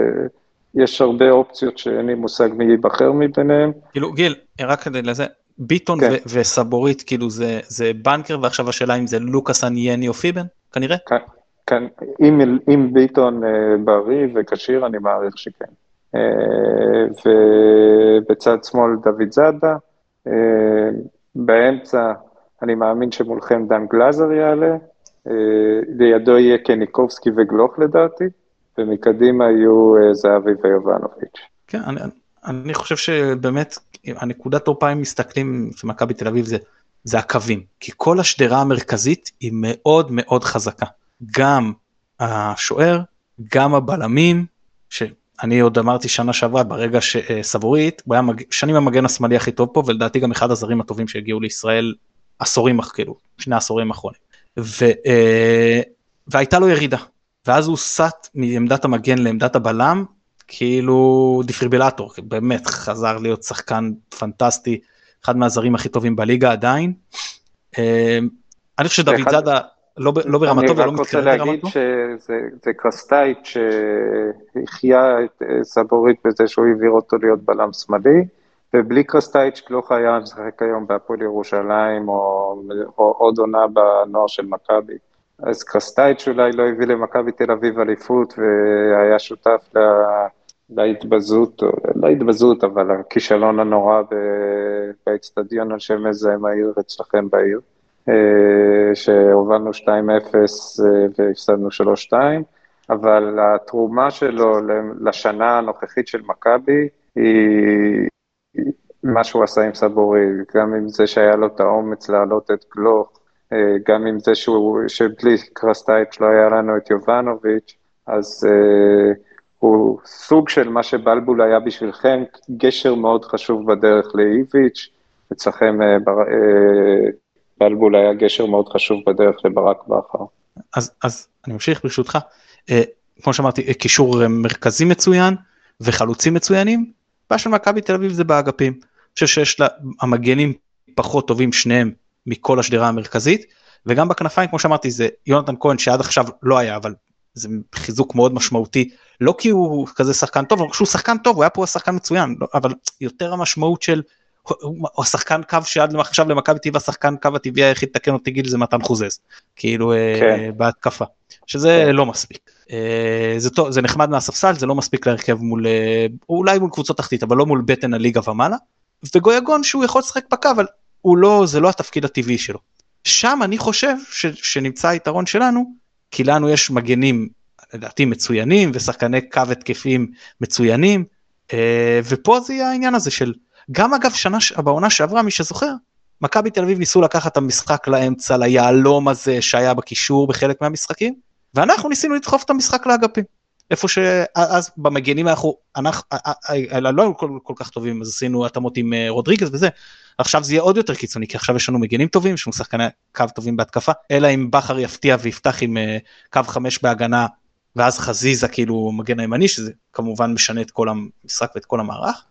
Speaker 2: יש הרבה אופציות שאין לי מושג מי ייבחר מביניהם.
Speaker 3: כאילו גיל, רק כדי לזה, ביטון כן. וסבורית כאילו זה, זה בנקר ועכשיו השאלה אם זה לוקאס אנייני או פיבן כנראה?
Speaker 2: כן, כן. אם, אם ביטון אה, בריא וכשיר אני מעריך שכן. אה, ובצד שמאל דוד זאדה. אה, באמצע, אני מאמין שמולכם דן גלאזר יעלה, אה, לידו יהיה קניקובסקי וגלוך לדעתי, ומקדימה יהיו אה, זהבי ויובנוביץ'.
Speaker 3: כן, אני, אני חושב שבאמת הנקודת תורפה אם מסתכלים במכבי תל אביב זה, זה הקווים, כי כל השדרה המרכזית היא מאוד מאוד חזקה. גם השוער, גם הבלמים, ש... אני עוד אמרתי שנה שעברה ברגע שסבורית הוא היה מג... שנים המגן השמאלי הכי טוב פה ולדעתי גם אחד הזרים הטובים שהגיעו לישראל עשורים, כאילו, שני עשורים האחרונים. ו, והייתה לו ירידה, ואז הוא סט מעמדת המגן לעמדת הבלם, כאילו דיפריבילטור, באמת חזר להיות שחקן פנטסטי, אחד מהזרים הכי טובים בליגה עדיין. אני חושב שדוד זאדה לא, לא ברמתו ולא מתקרב
Speaker 2: לרמתו. אני רק רוצה להגיד שזה קרסטייץ' שהחיה את אה, סבורית בזה שהוא העביר אותו להיות בלם שמאלי, ובלי קרסטייץ' הוא היה משחק היום בהפועל ירושלים או, או עוד עונה בנוער של מכבי. אז קרסטייץ' אולי לא הביא למכבי תל אביב אליפות והיה שותף לה, להתבזות, לא להתבזות, אבל הכישלון הנורא באצטדיון על שם מזהם העיר אצלכם בעיר. אה, שהובלנו 2-0 אה, והפסדנו 3-2, אבל התרומה שלו לשנה הנוכחית של מכבי היא מה שהוא עשה עם סבורי, גם עם זה שהיה לו את האומץ להעלות את גלוך, אה, גם עם זה שהוא, שבלי קרסטייץ' לא היה לנו את יובנוביץ', אז הוא סוג של מה שבלבול היה בשבילכם, גשר מאוד חשוב בדרך לאיביץ', אצלכם בלבול היה גשר מאוד חשוב בדרך לברק בכר.
Speaker 3: אז, אז אני ממשיך ברשותך, אה, כמו שאמרתי, אה, קישור אה, מרכזי מצוין וחלוצים מצוינים, הבעיה של מכבי תל אביב זה באגפים. אני חושב שיש לה, המגנים פחות טובים שניהם מכל השדרה המרכזית, וגם בכנפיים כמו שאמרתי זה יונתן כהן שעד עכשיו לא היה אבל זה חיזוק מאוד משמעותי לא כי הוא כזה שחקן טוב, אבל כשהוא שחקן טוב הוא היה פה שחקן מצוין, לא, אבל יותר המשמעות של הוא השחקן קו שעד עכשיו למכבי טבע השחקן קו הטבעי היחיד תקן אותי גיל זה מתן חוזז כאילו אה, כן. בהתקפה שזה כן. לא מספיק אה, זה טוב זה נחמד מהספסל זה לא מספיק להרכב מול אה, אולי מול קבוצות תחתית אבל לא מול בטן הליגה ומעלה וגויגון שהוא יכול לשחק בקו אבל הוא לא זה לא התפקיד הטבעי שלו. שם אני חושב ש, שנמצא היתרון שלנו כי לנו יש מגנים לדעתי מצוינים ושחקני קו התקפים מצוינים ופה זה יהיה העניין הזה של גם אגב שנה בעונה שעברה מי שזוכר מכבי תל אביב ניסו לקחת את המשחק לאמצע ליהלום הזה שהיה בקישור בחלק מהמשחקים ואנחנו ניסינו לדחוף את המשחק לאגפים. איפה שאז במגנים אנחנו אנחנו לא היו כל, כל כך טובים אז עשינו התאמות עם אה, רודריגז וזה עכשיו זה יהיה עוד יותר קיצוני כי עכשיו יש לנו מגנים טובים יש לנו שחקני קו טובים בהתקפה אלא אם בכר יפתיע ויפתח עם אה, קו חמש בהגנה ואז חזיזה כאילו מגן הימני שזה כמובן משנה את כל המשחק ואת כל המערך.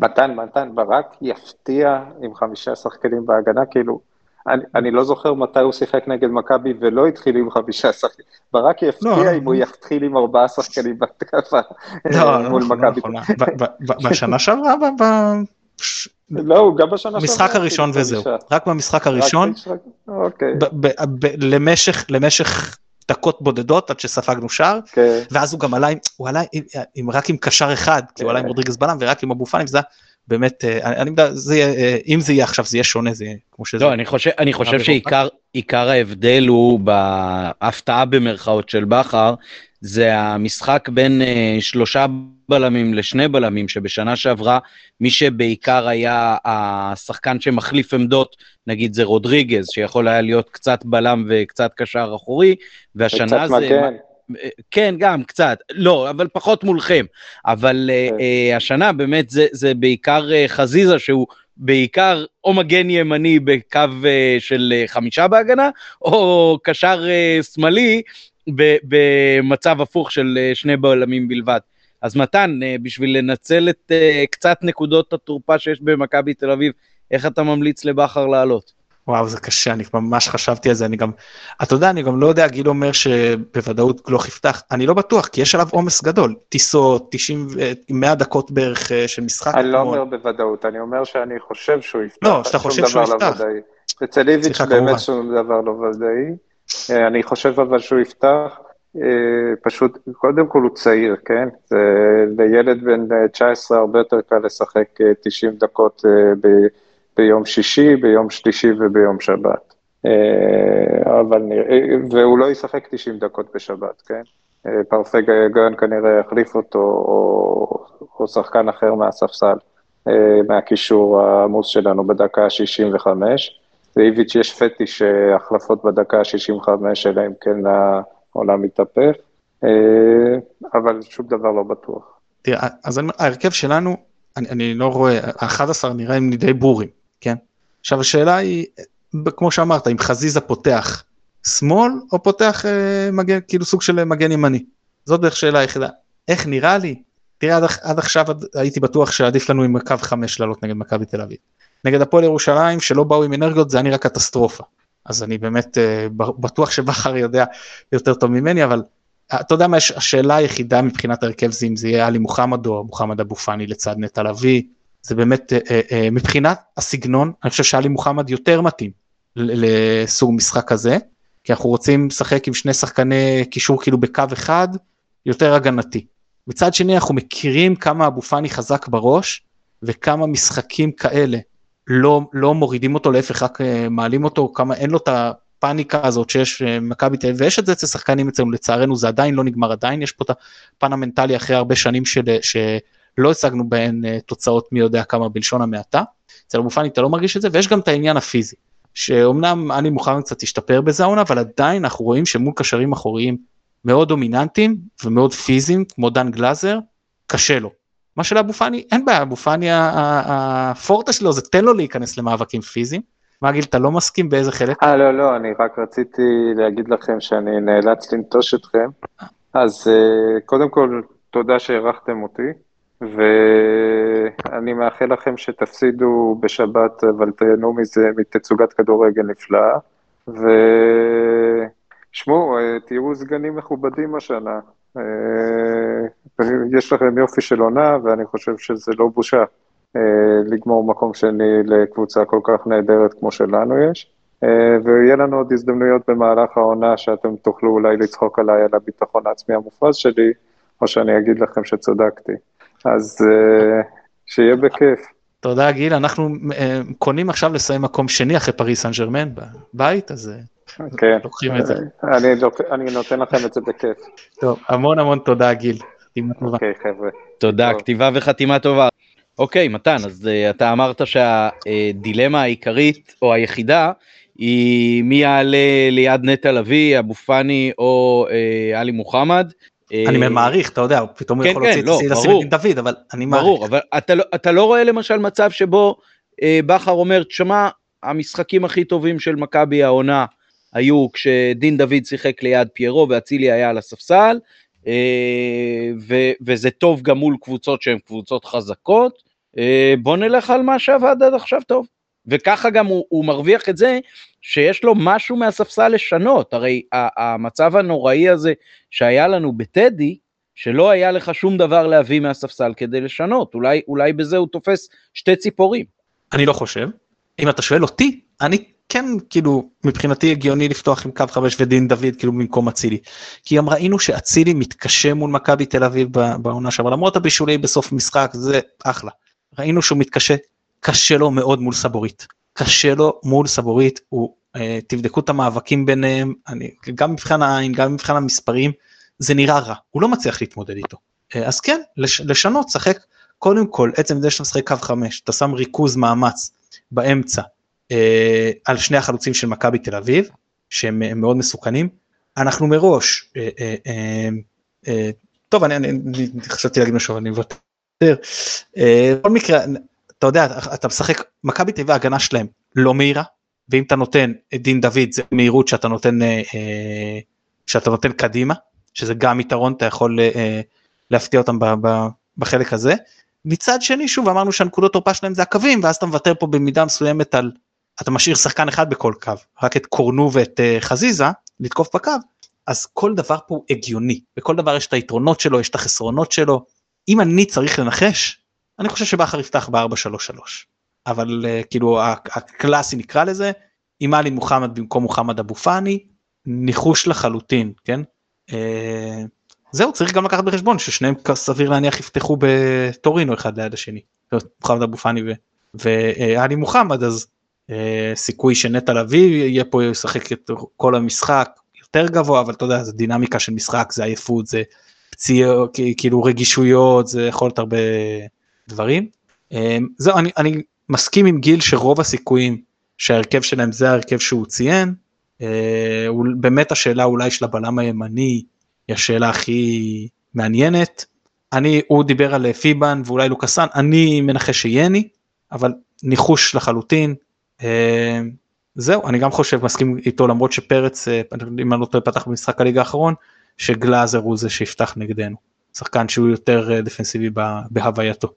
Speaker 2: מתן, מתן, ברק יפתיע עם חמישה שחקנים בהגנה, כאילו, אני, אני לא זוכר מתי הוא שיחק נגד מכבי ולא התחיל עם חמישה שחקנים. ברק יפתיע לא, אם הוא יתחיל עם ארבעה שחקנים בהתקפה
Speaker 3: לא, מול לא, מכבי. בשנה שעברה,
Speaker 2: לא, הוא גם בשנה
Speaker 3: שעברה. משחק הראשון וזהו. רק במשחק הראשון,
Speaker 2: אוקיי.
Speaker 3: למשך דקות בודדות עד שספגנו שער, okay. כן. ואז הוא גם עלה, הוא עלה עם, עם, רק עם קשר אחד, okay. כי הוא עלה עם כן. רודריגז בלם ורק עם אבו פאני, וזה באמת, אה, אני, אני יודע, זה יהיה, אה, אם זה יהיה עכשיו זה יהיה שונה, זה יהיה כמו שזה.
Speaker 1: לא, אני חושב, אני חושב שעיקר ההבדל הוא בהפתעה במרכאות של בכר, זה המשחק בין uh, שלושה בלמים לשני בלמים, שבשנה שעברה מי שבעיקר היה השחקן שמחליף עמדות, נגיד זה רודריגז, שיכול היה להיות קצת בלם וקצת קשר אחורי, והשנה זה... מגן. כן, גם קצת, לא, אבל פחות מולכם. אבל uh, uh, השנה באמת זה, זה בעיקר uh, חזיזה שהוא בעיקר או מגן ימני בקו uh, של uh, חמישה בהגנה, או קשר uh, שמאלי במצב הפוך של אה, שני בלמים בלבד. אז מתן, אה, בשביל לנצל את אה, קצת נקודות התורפה שיש במכבי תל אביב, איך אתה ממליץ לבכר לעלות?
Speaker 3: וואו זה קשה אני ממש חשבתי על זה אני גם אתה יודע אני גם לא יודע גיל אומר שבוודאות גלוך יפתח אני לא בטוח כי יש עליו עומס גדול טיסות 90 100 דקות בערך של משחק.
Speaker 2: אני לא אומר בוודאות אני אומר שאני חושב שהוא יפתח.
Speaker 3: לא שאתה חושב שהוא לא יפתח.
Speaker 2: אצל איביץ' באמת שום דבר לא ודאי. אה, אני חושב אבל שהוא יפתח, אה, פשוט, קודם כל הוא צעיר, כן? לילד בן 19 הרבה יותר קל לשחק 90 אה, דקות ב, ביום שישי, ביום שלישי וביום שבת. אבל נראה, והוא לא ישחק 90 דקות בשבת, כן? פרפג גן כנראה יחליף אותו, או, או שחקן אחר מהספסל, מהקישור העמוס שלנו בדקה ה-65. לאיביץ' יש פטיש החלפות בדקה ה-65, אלא אם כן העולם מתהפך, אה, אבל שום דבר לא בטוח.
Speaker 3: תראה, אז ההרכב שלנו, אני, אני לא רואה, ה-11 נראה לי די ברורים, כן? עכשיו השאלה היא, כמו שאמרת אם חזיזה פותח שמאל או פותח אה, מגן כאילו סוג של מגן ימני. זאת בערך שאלה היחידה. איך נראה לי? תראה עד, עד עכשיו הייתי בטוח שעדיף לנו עם קו 5 לעלות נגד מכבי תל אביב. נגד הפועל ירושלים שלא באו עם אנרגיות זה היה נראה קטסטרופה. אז אני באמת אה, בטוח שבכר יודע יותר טוב ממני אבל אה, אתה יודע מה השאלה היחידה מבחינת הרכב זה אם זה יהיה עלי מוחמד או מוחמד אבו פאני לצד נטע לביא. זה באמת אה, מבחינת הסגנון אני חושב שעלי מוחמד יותר מתאים לסוג משחק כזה כי אנחנו רוצים לשחק עם שני שחקני קישור כאילו בקו אחד יותר הגנתי. מצד שני אנחנו מכירים כמה אבו פאני חזק בראש וכמה משחקים כאלה לא, לא מורידים אותו להפך רק אה, מעלים אותו כמה אין לו את הפאניקה הזאת שיש אה, מכבי תל אביב ויש את זה אצל שחקנים אצלנו לצערנו זה עדיין לא נגמר עדיין יש פה את הפן המנטלי אחרי הרבה שנים של, שלא השגנו בהן אה, תוצאות מי יודע כמה בלשון המעטה. אצל אבו פאני אתה לא מרגיש את זה ויש גם את העניין הפיזי שאומנם אני מוכן קצת להשתפר בזה העונה אבל עדיין אנחנו רואים שמול קשרים אחוריים מאוד דומיננטיים ומאוד פיזיים כמו דן גלאזר קשה לו. מה שלאבו פאני אין בעיה אבו פאני הפורטה שלו זה תן לו להיכנס למאבקים פיזיים. מה גיל אתה לא מסכים באיזה חלק?
Speaker 2: אה לא לא אני רק רציתי להגיד לכם שאני נאלץ לנטוש אתכם אז uh, קודם כל תודה שהערכתם אותי ואני מאחל לכם שתפסידו בשבת אבל תהנו מזה מתצוגת כדורגל נפלאה. ו... שמעו, אה, תהיו סגנים מכובדים השנה. אה, יש לכם יופי של עונה, ואני חושב שזה לא בושה אה, לגמור מקום שני לקבוצה כל כך נהדרת כמו שלנו יש. ויהיה לנו עוד הזדמנויות במהלך העונה שאתם תוכלו אולי לצחוק עליי על הביטחון העצמי המופרז שלי, או שאני אגיד לכם שצדקתי. אז שיהיה בכיף.
Speaker 3: תודה גיל, אנחנו קונים עכשיו לסיים מקום שני אחרי פריס סן ג'רמן בבית, אז
Speaker 2: כן, לוקחים את זה. אני נותן לכם את זה בכיף.
Speaker 3: טוב, המון המון תודה גיל.
Speaker 2: אוקיי חבר'ה.
Speaker 1: תודה, כתיבה וחתימה טובה. אוקיי, מתן, אז uh, אתה אמרת שהדילמה העיקרית או היחידה היא מי יעלה ליד נטע לביא, אבו פאני או uh, עלי מוחמד.
Speaker 3: אני מעריך, אתה יודע, פתאום הוא כן, יכול כן, להוציא לא, לשים את דוד, אבל אני מעריך. ברור, אבל
Speaker 1: אתה, לא, אתה לא רואה למשל מצב שבו אה, בכר אומר, תשמע, המשחקים הכי טובים של מכבי העונה היו כשדין דוד שיחק ליד פיירו ואצילי היה על הספסל, אה, וזה טוב גם מול קבוצות שהן קבוצות חזקות, אה, בוא נלך על מה שעבד עד עכשיו טוב. וככה גם הוא, הוא מרוויח את זה שיש לו משהו מהספסל לשנות, הרי המצב הנוראי הזה שהיה לנו בטדי, שלא היה לך שום דבר להביא מהספסל כדי לשנות, אולי, אולי בזה הוא תופס שתי ציפורים.
Speaker 3: אני לא חושב, אם אתה שואל אותי, אני כן כאילו מבחינתי הגיוני לפתוח עם קו 5 ודין דוד כאילו במקום אצילי. כי גם ראינו שאצילי מתקשה מול מכבי תל אביב בעונה שעברה למרות הבישולי בסוף משחק זה אחלה. ראינו שהוא מתקשה, קשה לו מאוד מול סבורית. קשה לו מול סבורית, הוא, אה, תבדקו את המאבקים ביניהם, אני, גם מבחן העין, גם מבחן המספרים, זה נראה רע, הוא לא מצליח להתמודד איתו. אה, אז כן, לש, לשנות, שחק, קודם כל, עצם זה שאתה משחק קו 5, אתה שם ריכוז מאמץ באמצע, על שני החלוצים של מכבי תל אביב, שהם מאוד מסוכנים. אנחנו מראש, אה, אה, אה, אה, טוב, אני, חשבתי להגיד משהו, אני מוותר. אה, בכל מקרה, אתה יודע, אתה משחק, מכבי תל אביב ההגנה שלהם לא מהירה, ואם אתה נותן את דין דוד זה מהירות שאתה נותן, אה, אה, שאתה נותן קדימה, שזה גם יתרון, אתה יכול אה, להפתיע אותם בחלק הזה. מצד שני, שוב אמרנו שהנקודות תורפה שלהם זה הקווים, ואז אתה מוותר פה במידה מסוימת על אתה משאיר שחקן אחד בכל קו, רק את קורנו ואת uh, חזיזה לתקוף בקו, אז כל דבר פה הוא הגיוני, בכל דבר יש את היתרונות שלו, יש את החסרונות שלו. אם אני צריך לנחש, אני חושב שבכר יפתח ב-4-3-3. אבל uh, כאילו הקלאסי נקרא לזה, עם עלי מוחמד במקום מוחמד אבו פאני, ניחוש לחלוטין, כן? Uh, זהו, צריך גם לקחת בחשבון ששניהם סביר להניח יפתחו בטורינו אחד ליד השני. מוחמד אבו פאני ועלי מוחמד, אז אה, סיכוי שנטע לביא יהיה פה ישחק את כל המשחק יותר גבוה אבל אתה יודע זה דינמיקה של משחק זה עייפות זה פציעות כאילו רגישויות זה יכול להיות הרבה דברים. אה, זהו אני, אני מסכים עם גיל שרוב הסיכויים שההרכב שלהם זה ההרכב שהוא ציין. אה, באמת השאלה אולי של הבלם הימני היא השאלה הכי מעניינת. אני הוא דיבר על פיבן ואולי לוקאסן אני מנחש שיהיה אבל ניחוש לחלוטין אה, זהו, אני גם חושב, מסכים איתו למרות שפרץ, אה, אם אני לא טועה, פתח במשחק הליגה האחרון, שגלאזר הוא זה שיפתח נגדנו. שחקן שהוא יותר אה, דפנסיבי בהווייתו.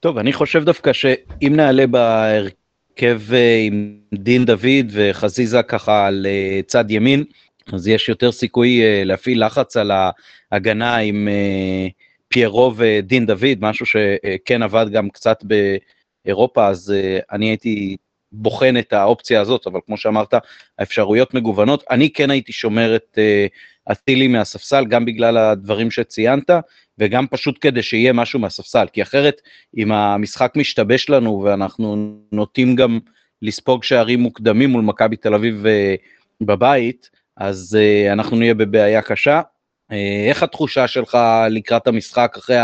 Speaker 1: טוב, אני חושב דווקא שאם נעלה בהרכב עם דין דוד וחזיזה ככה על צד ימין, אז יש יותר סיכוי להפעיל לחץ על ההגנה עם פיירו ודין דוד, משהו שכן עבד גם קצת באירופה, אז אני הייתי בוחן את האופציה הזאת, אבל כמו שאמרת, האפשרויות מגוונות. אני כן הייתי שומר את uh, אצילי מהספסל, גם בגלל הדברים שציינת, וגם פשוט כדי שיהיה משהו מהספסל, כי אחרת, אם המשחק משתבש לנו ואנחנו נוטים גם לספוג שערים מוקדמים מול מכבי תל אביב uh, בבית, אז uh, אנחנו נהיה בבעיה קשה. Uh, איך התחושה שלך לקראת המשחק אחרי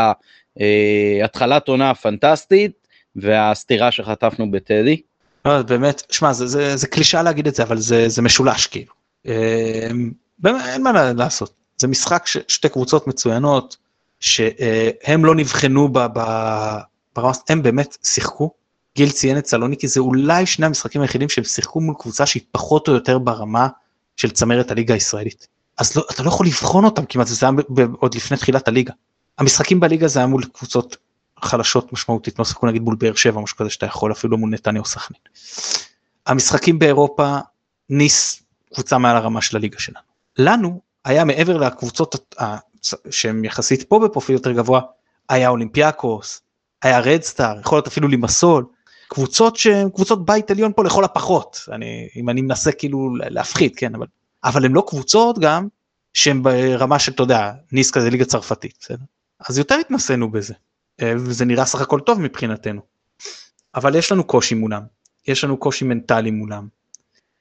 Speaker 1: התחלת עונה הפנטסטית והסתירה שחטפנו בטדי?
Speaker 3: לא, באמת, שמע, זה, זה, זה קלישה להגיד את זה, אבל זה, זה משולש כאילו. אמ, באמת, אין מה לעשות. זה משחק ששתי קבוצות מצוינות, שהם לא נבחנו ברמה, הם באמת שיחקו. גיל ציין את סלוניקי, זה אולי שני המשחקים היחידים שהם שיחקו מול קבוצה שהיא פחות או יותר ברמה של צמרת הליגה הישראלית. אז לא, אתה לא יכול לבחון אותם כמעט, זה היה עוד לפני תחילת הליגה. המשחקים בליגה זה היה מול קבוצות חלשות משמעותית, לא שיחקו נגיד מול באר שבע, משהו כזה שאתה יכול אפילו מול נתניה או סכנין. המשחקים באירופה, ניס קבוצה מעל הרמה של הליגה שלנו. לנו היה מעבר לקבוצות שהן יחסית פה בפרופיל יותר גבוה, היה אולימפיאקוס, היה רדסטאר, יכול להיות אפילו לימסול, קבוצות שהן קבוצות בית עליון פה לכל הפחות, אני, אם אני מנסה כאילו להפחית, כן, אבל, אבל הן לא קבוצות גם שהן ברמה של, אתה יודע, ניס כזה ליגה צרפתית, בסדר? אז יותר התנסינו בזה. אה, וזה נראה סך הכל טוב מבחינתנו. אבל יש לנו קושי מולם, יש לנו קושי מנטלי מולם.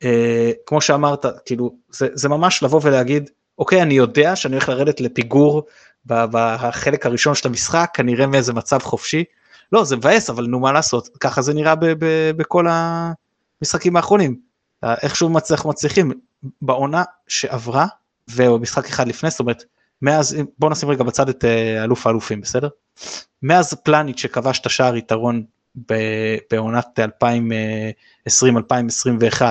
Speaker 3: אה, כמו שאמרת, כאילו, זה, זה ממש לבוא ולהגיד, אוקיי, אני יודע שאני הולך לרדת לפיגור בחלק הראשון של המשחק, כנראה מאיזה מצב חופשי. לא, זה מבאס, אבל נו מה לעשות, ככה זה נראה בכל המשחקים האחרונים. איכשהו מצליח מצליחים. בעונה שעברה, ובמשחק אחד לפני, זאת אומרת, מאז, בוא נשים רגע בצד את אה, אלוף האלופים, בסדר? מאז פלניץ' שכבש את השער יתרון בעונת 2020-2021,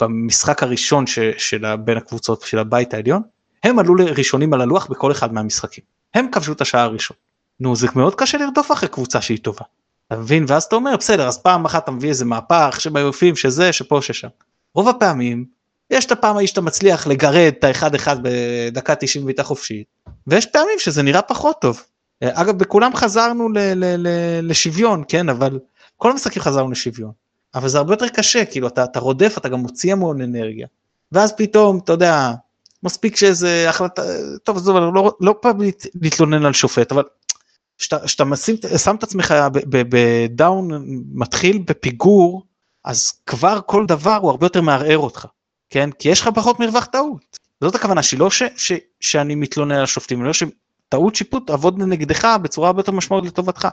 Speaker 3: במשחק הראשון ש, של בין הקבוצות של הבית העליון, הם עלו לראשונים על הלוח בכל אחד מהמשחקים. הם כבשו את השער הראשון. נו, זה מאוד קשה לרדוף אחרי קבוצה שהיא טובה. אתה מבין? ואז אתה אומר, בסדר, אז פעם אחת אתה מביא איזה מהפך שביופים, שזה, שפה, ששם. רוב הפעמים יש את הפעם ההיא שאתה מצליח לגרד את האחד אחד בדקה 90 בעיטה חופשית, ויש פעמים שזה נראה פחות טוב. אגב, בכולם חזרנו ל- ל- ל- לשוויון, כן, אבל כל המשחקים חזרנו לשוויון. אבל זה הרבה יותר קשה, כאילו אתה, אתה רודף, אתה גם מוציא המון אנרגיה. ואז פתאום, אתה יודע, מספיק שאיזה החלטה, טוב, עזוב, לא, לא פעם להתלונן על שופט, אבל כשאתה שם את עצמך בדאון, מתחיל בפיגור, אז כבר כל דבר הוא הרבה יותר מערער אותך. כן? כי יש לך פחות מרווח טעות. זאת הכוונה שלי, לא ש, ש, שאני מתלונן על השופטים, לא שטעות שיפוט תעבוד נגדך בצורה הרבה יותר משמעותית לטובתך.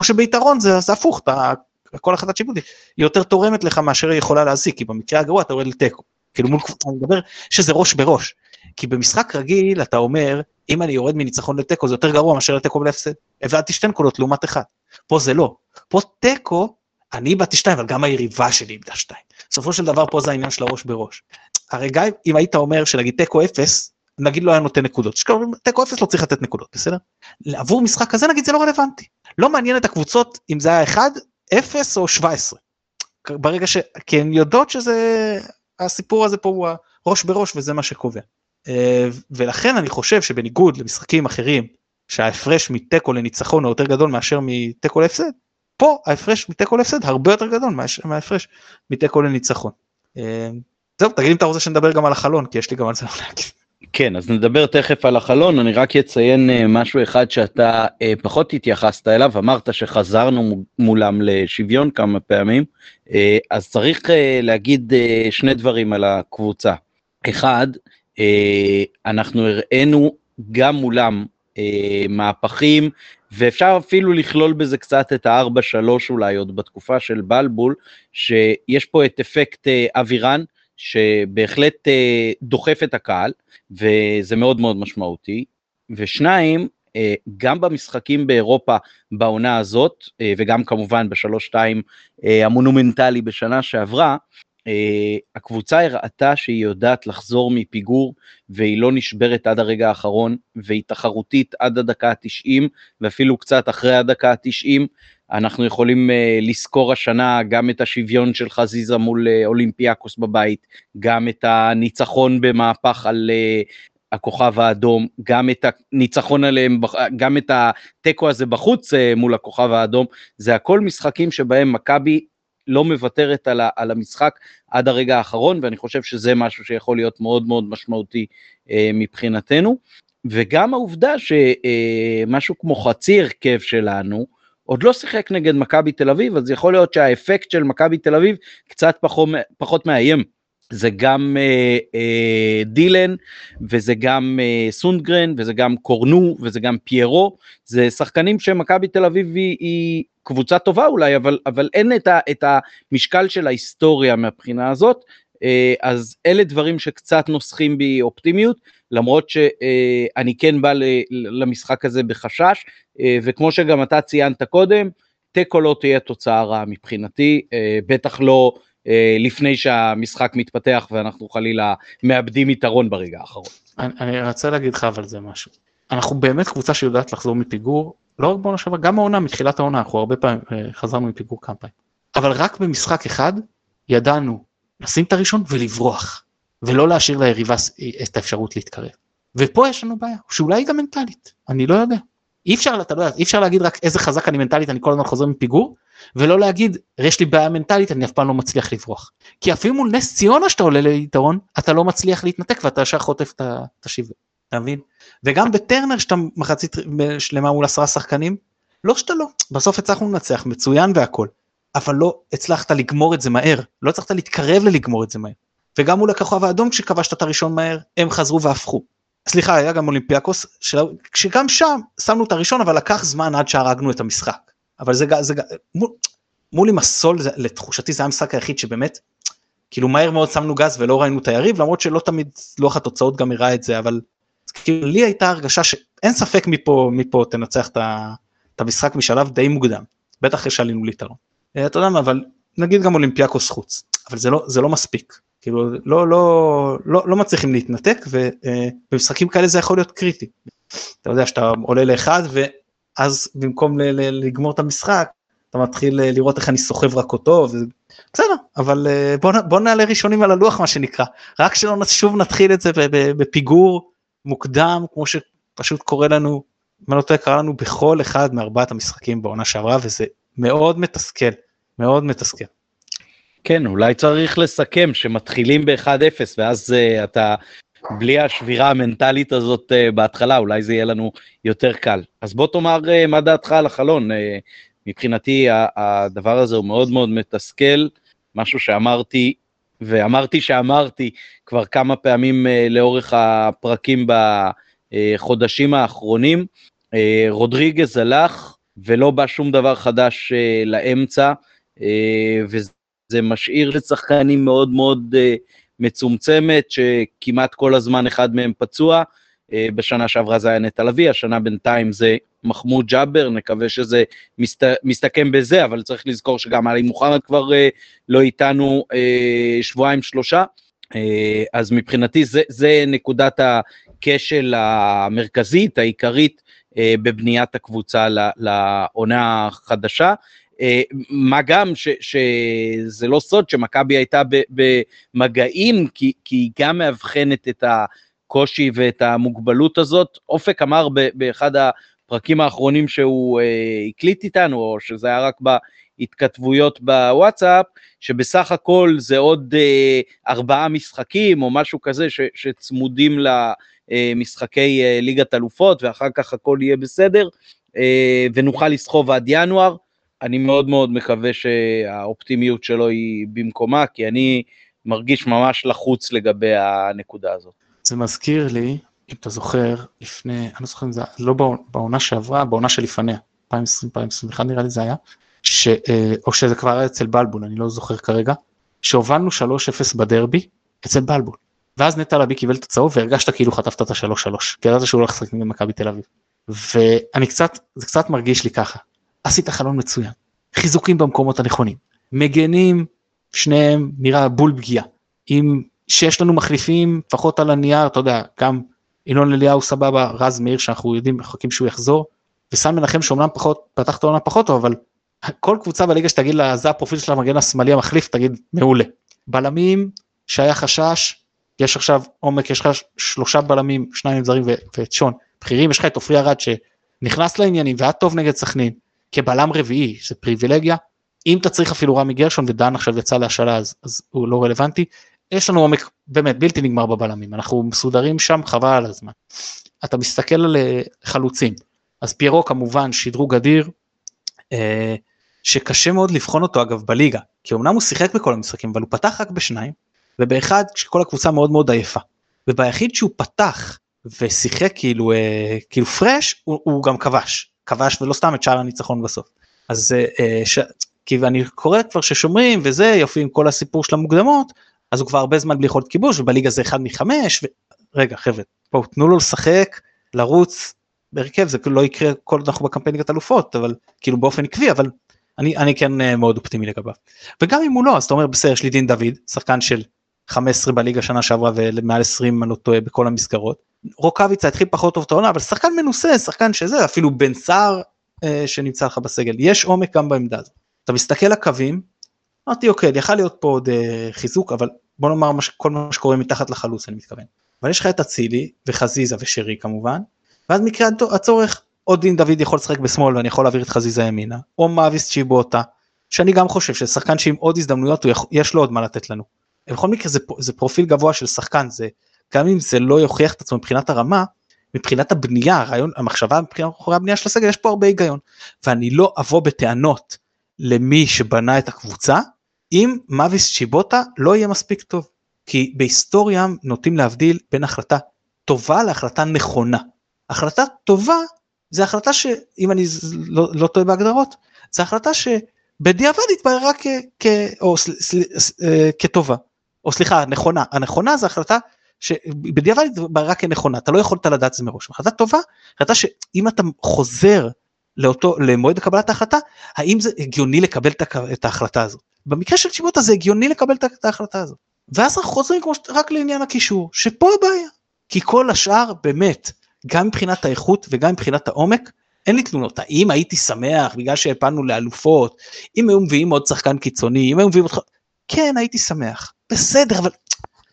Speaker 3: או שביתרון זה, זה הפוך, אתה, כל החלטת שיפוט היא יותר תורמת לך מאשר היא יכולה להזיק, כי במקרה הגרוע אתה יורד לתיקו. כאילו מול קבוצה, אני מדבר שזה ראש בראש. כי במשחק רגיל אתה אומר, אם אני יורד מניצחון לתיקו זה יותר גרוע מאשר לתיקו ולהפסד. הבאתי שתי נקודות לעומת אחד. פה זה לא. פה תיקו, אני איבדתי שתיים, אבל גם היריבה שלי איבדה שתיים. בסופו של דבר פה זה העניין של הראש בראש. הרי גם אם היית אומר שנגיד תיקו אפס, נגיד לא היה נותן נקודות. תיקו אפס לא צריך לתת נקודות, בסדר? עבור משחק כזה נגיד זה לא רלוונטי. לא מעניין את הקבוצות אם זה היה 1, 0 או 17. ברגע ש... כי הן יודעות שזה... הסיפור הזה פה הוא הראש בראש וזה מה שקובע. אה, ולכן אני חושב שבניגוד למשחקים אחרים, שההפרש מתיקו לניצחון הוא יותר גדול מאשר מתיקו להפסד, פה ההפרש מתיקו להפסד הרבה יותר גדול מההפרש מתיקו לניצחון. אה, זהו, תגיד אם אתה רוצה שנדבר גם על החלון, כי יש לי גם על זה מה להגיד.
Speaker 1: כן, אז נדבר תכף על החלון, אני רק אציין uh, משהו אחד שאתה uh, פחות התייחסת אליו, אמרת שחזרנו מולם לשוויון כמה פעמים, uh, אז צריך להגיד שני דברים על הקבוצה. אחד, אנחנו הראינו גם מולם מהפכים, ואפשר אפילו לכלול בזה קצת את ה-4-3 אולי עוד בתקופה של בלבול, שיש פה את אפקט אבירן, שבהחלט אה, דוחף את הקהל, וזה מאוד מאוד משמעותי. ושניים, אה, גם במשחקים באירופה בעונה הזאת, אה, וגם כמובן בשלוש שתיים המונומנטלי בשנה שעברה, אה, הקבוצה הראתה שהיא יודעת לחזור מפיגור והיא לא נשברת עד הרגע האחרון והיא תחרותית עד הדקה ה-90 ואפילו קצת אחרי הדקה ה-90. אנחנו יכולים uh, לזכור השנה גם את השוויון של חזיזה מול uh, אולימפיאקוס בבית, גם את הניצחון במהפך על uh, הכוכב האדום, גם את הניצחון עליהם, גם את התיקו הזה בחוץ uh, מול הכוכב האדום, זה הכל משחקים שבהם מכבי לא מוותרת על, על המשחק עד הרגע האחרון, ואני חושב שזה משהו שיכול להיות מאוד מאוד משמעותי אה, מבחינתנו. וגם העובדה שמשהו כמו חצי הרכב שלנו, עוד לא שיחק נגד מכבי תל אביב, אז יכול להיות שהאפקט של מכבי תל אביב קצת פחות, פחות מאיים. זה גם אה, אה, דילן, וזה גם אה, סונדגרן, וזה גם קורנו, וזה גם פיירו, זה שחקנים שמכבי תל אביב היא, היא קבוצה טובה אולי, אבל, אבל אין את, ה, את המשקל של ההיסטוריה מהבחינה הזאת, אז אלה דברים שקצת נוסחים בי אופטימיות, למרות שאני אה, כן בא למשחק הזה בחשש, אה, וכמו שגם אתה ציינת קודם, תיקו לא תהיה תוצאה רעה מבחינתי, בטח לא לפני שהמשחק מתפתח ואנחנו חלילה מאבדים יתרון ברגע האחרון.
Speaker 3: אני, אני רוצה להגיד לך אבל זה משהו. אנחנו באמת קבוצה שיודעת לחזור מפיגור, לא רק בעונה שעברה, גם העונה, מתחילת העונה, אנחנו הרבה פעמים חזרנו מפיגור כמה פעמים. אבל רק במשחק אחד ידענו לשים את הראשון ולברוח, ולא להשאיר ליריבה את האפשרות להתקרב. ופה יש לנו בעיה, שאולי היא גם מנטלית, אני לא יודע. אי אפשר, אתה לא יודע, אי אפשר להגיד רק איזה חזק אני מנטלית, אני כל הזמן חוזר מפיגור, ולא להגיד, יש לי בעיה מנטלית, אני אף פעם לא מצליח לברוח. כי אפילו מול נס ציונה שאתה עולה ליתרון, אתה לא מצליח להתנתק ואתה ישר חוטף את השיבר, אתה מבין? וגם בטרנר שאתה מחצית שלמה מול עשרה שחקנים, לא שאתה לא, בסוף הצלחנו לנצח מצוין והכל, אבל לא הצלחת לגמור את זה מהר, לא הצלחת להתקרב ללגמור את זה מהר. וגם מול הכוכב האדום כשכבשת את הראשון מהר, הם חזרו והפכו. סליחה, היה גם אולימפיאקוס, שגם שם שמנו את הראשון, אבל לקח זמן עד שהרגנו את המשחק. אבל זה, זה מול, עם הסול, זה, לתחושתי זה היה המשחק היחיד שבאמת, כאילו מהר מאוד שמנו גז ולא ראינו את היריב, למרות שלא תמיד לוח התוצאות גם הראה את זה, אבל כאילו לי הייתה הרגשה שאין ספק מפה, מפה תנצח את המשחק משלב די מוקדם, בטח אחרי שעלינו ליתרון. אה, אתה יודע מה, אבל נגיד גם אולימפיאקוס חוץ, אבל זה לא, זה לא מספיק. כאילו לא, לא, לא, לא מצליחים להתנתק ובמשחקים כאלה זה יכול להיות קריטי. אתה יודע שאתה עולה לאחד ואז במקום ל- ל- לגמור את המשחק אתה מתחיל לראות איך אני סוחב רק אותו בסדר אבל בוא, בוא נעלה ראשונים על הלוח מה שנקרא רק שלא שוב נתחיל את זה בפיגור מוקדם כמו שפשוט קורה לנו, מה לא טועה קרה לנו בכל אחד מארבעת המשחקים בעונה שעברה וזה מאוד מתסכל, מאוד מתסכל.
Speaker 1: כן, אולי צריך לסכם שמתחילים ב-1-0 ואז uh, אתה בלי השבירה המנטלית הזאת uh, בהתחלה, אולי זה יהיה לנו יותר קל. אז בוא תאמר uh, מה דעתך על החלון. Uh, מבחינתי הדבר הזה הוא מאוד מאוד מתסכל, משהו שאמרתי, ואמרתי שאמרתי כבר כמה פעמים uh, לאורך הפרקים בחודשים האחרונים. Uh, רודריגז הלך ולא בא שום דבר חדש uh, לאמצע, uh, וזה... זה משאיר לשחקנים מאוד מאוד uh, מצומצמת, שכמעט כל הזמן אחד מהם פצוע. Uh, בשנה שעברה זה היה נטע לביא, השנה בינתיים זה מחמוד ג'אבר, נקווה שזה מסת, מסתכם בזה, אבל צריך לזכור שגם עלי מוחמד כבר uh, לא איתנו uh, שבועיים שלושה. Uh, אז מבחינתי זה, זה נקודת הכשל המרכזית, העיקרית, בבניית הקבוצה לעונה החדשה. אה, מה גם ש, שזה לא סוד שמכבי הייתה במגעים, כי, כי היא גם מאבחנת את הקושי ואת המוגבלות הזאת. אופק אמר באחד הפרקים האחרונים שהוא אה, הקליט איתנו, או שזה היה רק בהתכתבויות בוואטסאפ, שבסך הכל זה עוד אה, ארבעה משחקים או משהו כזה ש, שצמודים למשחקי אה, ליגת אלופות, ואחר כך הכל יהיה בסדר, אה, ונוכל לסחוב עד ינואר. אני מאוד מאוד מקווה שהאופטימיות שלו היא במקומה, כי אני מרגיש ממש לחוץ לגבי הנקודה הזאת.
Speaker 3: זה מזכיר לי, אם אתה זוכר, לפני, אני לא זוכר אם זה, לא בעונה שעברה, בעונה שלפניה, 2020-2021 נראה לי זה היה, ש, אה, או שזה כבר היה אצל בלבול, אני לא זוכר כרגע, שהובלנו 3-0 בדרבי אצל בלבול. ואז נטע לביא קיבל את הצהוב והרגשת כאילו חטפת את ה-3-3, כי ידעת שהוא לא לשחק במכבי תל אביב. ואני קצת, זה קצת מרגיש לי ככה, עשית חלון מצוין, חיזוקים במקומות הנכונים, מגנים שניהם נראה בול פגיעה. אם שיש לנו מחליפים לפחות על הנייר אתה יודע גם ינון אליהו סבבה רז מאיר שאנחנו יודעים מחכים שהוא יחזור וסן מנחם שאומנם פחות פתח את העונה פחות טוב אבל כל קבוצה בליגה שתגיד לה זה הפרופיל של המגן השמאלי המחליף תגיד מעולה. בלמים שהיה חשש יש עכשיו עומק יש לך שלושה בלמים שניים זרים ואת שון בכירים יש לך את עופרי ארד שנכנס לעניינים והיה טוב נגד סכנין כבלם רביעי זה פריבילגיה. אם אתה צריך אפילו רמי גרשון ודן עכשיו יצא להשאלה אז, אז הוא לא רלוונטי. יש לנו עומק באמת בלתי נגמר בבלמים. אנחנו מסודרים שם חבל על הזמן. אתה מסתכל על אה, חלוצים. אז פיירו כמובן שדרוג אדיר אה, שקשה מאוד לבחון אותו אגב בליגה. כי אמנם הוא שיחק בכל המשחקים אבל הוא פתח רק בשניים ובאחד כשכל הקבוצה מאוד מאוד עייפה. וביחיד שהוא פתח ושיחק כאילו אה, כאילו פרש הוא, הוא גם כבש. כבש ולא סתם את שער הניצחון בסוף. אז ש... כי אני קורא כבר ששומרים וזה יופי עם כל הסיפור של המוקדמות אז הוא כבר הרבה זמן בלי יכולת כיבוש ובליגה זה אחד מחמש ו... רגע חבר'ה בואו תנו לו לשחק לרוץ בהרכב זה כאילו לא יקרה כל עוד אנחנו בקמפיין ליגת אלופות אבל כאילו באופן עקבי אבל אני אני כן אה, מאוד אופטימי לגביו. וגם אם הוא לא אז אתה אומר בסדר יש לי דין דוד שחקן של 15 בליגה שנה שעברה ומעל 20 אני לא טועה בכל המסגרות. רוקאביצה התחיל פחות טוב את העונה אבל שחקן מנוסה שחקן שזה אפילו בן סער אה, שנמצא לך בסגל יש עומק גם בעמדה הזאת. אתה מסתכל לקווים אמרתי אוקיי יכל להיות פה עוד אה, חיזוק אבל בוא נאמר מש, כל מה שקורה מתחת לחלוץ אני מתכוון. אבל יש לך את אצילי וחזיזה ושרי כמובן ואז מקרה הצורך עוד דין דוד יכול לשחק בשמאל ואני יכול להעביר את חזיזה ימינה או מאביס צ'יבוטה שאני גם חושב ששחקן שעם עוד הזדמנויות יש לו עוד מה לתת לנו. בכל מקרה זה, זה פרופיל גבוה של שחקן זה גם אם זה לא יוכיח את עצמו מבחינת הרמה מבחינת הבנייה הרעיון המחשבה מבחינת הבנייה של הסגל יש פה הרבה היגיון ואני לא אבוא בטענות למי שבנה את הקבוצה אם מאביס צ'יבוטה לא יהיה מספיק טוב. כי בהיסטוריה נוטים להבדיל בין החלטה טובה להחלטה נכונה. החלטה טובה זה החלטה שאם אני לא, לא טועה בהגדרות זה החלטה שבדיעבד התבררה כ, כ, או, סל, סל, סל, אה, כטובה. או סליחה נכונה הנכונה זה החלטה שבדיעבד התבררה כנכונה. אתה לא יכולת לדעת זה מראש. החלטה טובה החלטה שאם אתה חוזר לאותו למועד קבלת ההחלטה האם זה הגיוני לקבל את ההחלטה הזאת. במקרה של צ'יבוטה זה הגיוני לקבל את ההחלטה הזאת. ואז אנחנו חוזרים כמו רק לעניין הקישור שפה הבעיה. כי כל השאר באמת גם מבחינת האיכות וגם מבחינת העומק אין לי תלונות. האם הייתי שמח בגלל שהפלנו לאלופות? אם היו מביאים עוד שחקן קיצוני? אם היו מביאים אותך כן הייתי שמח בסדר אבל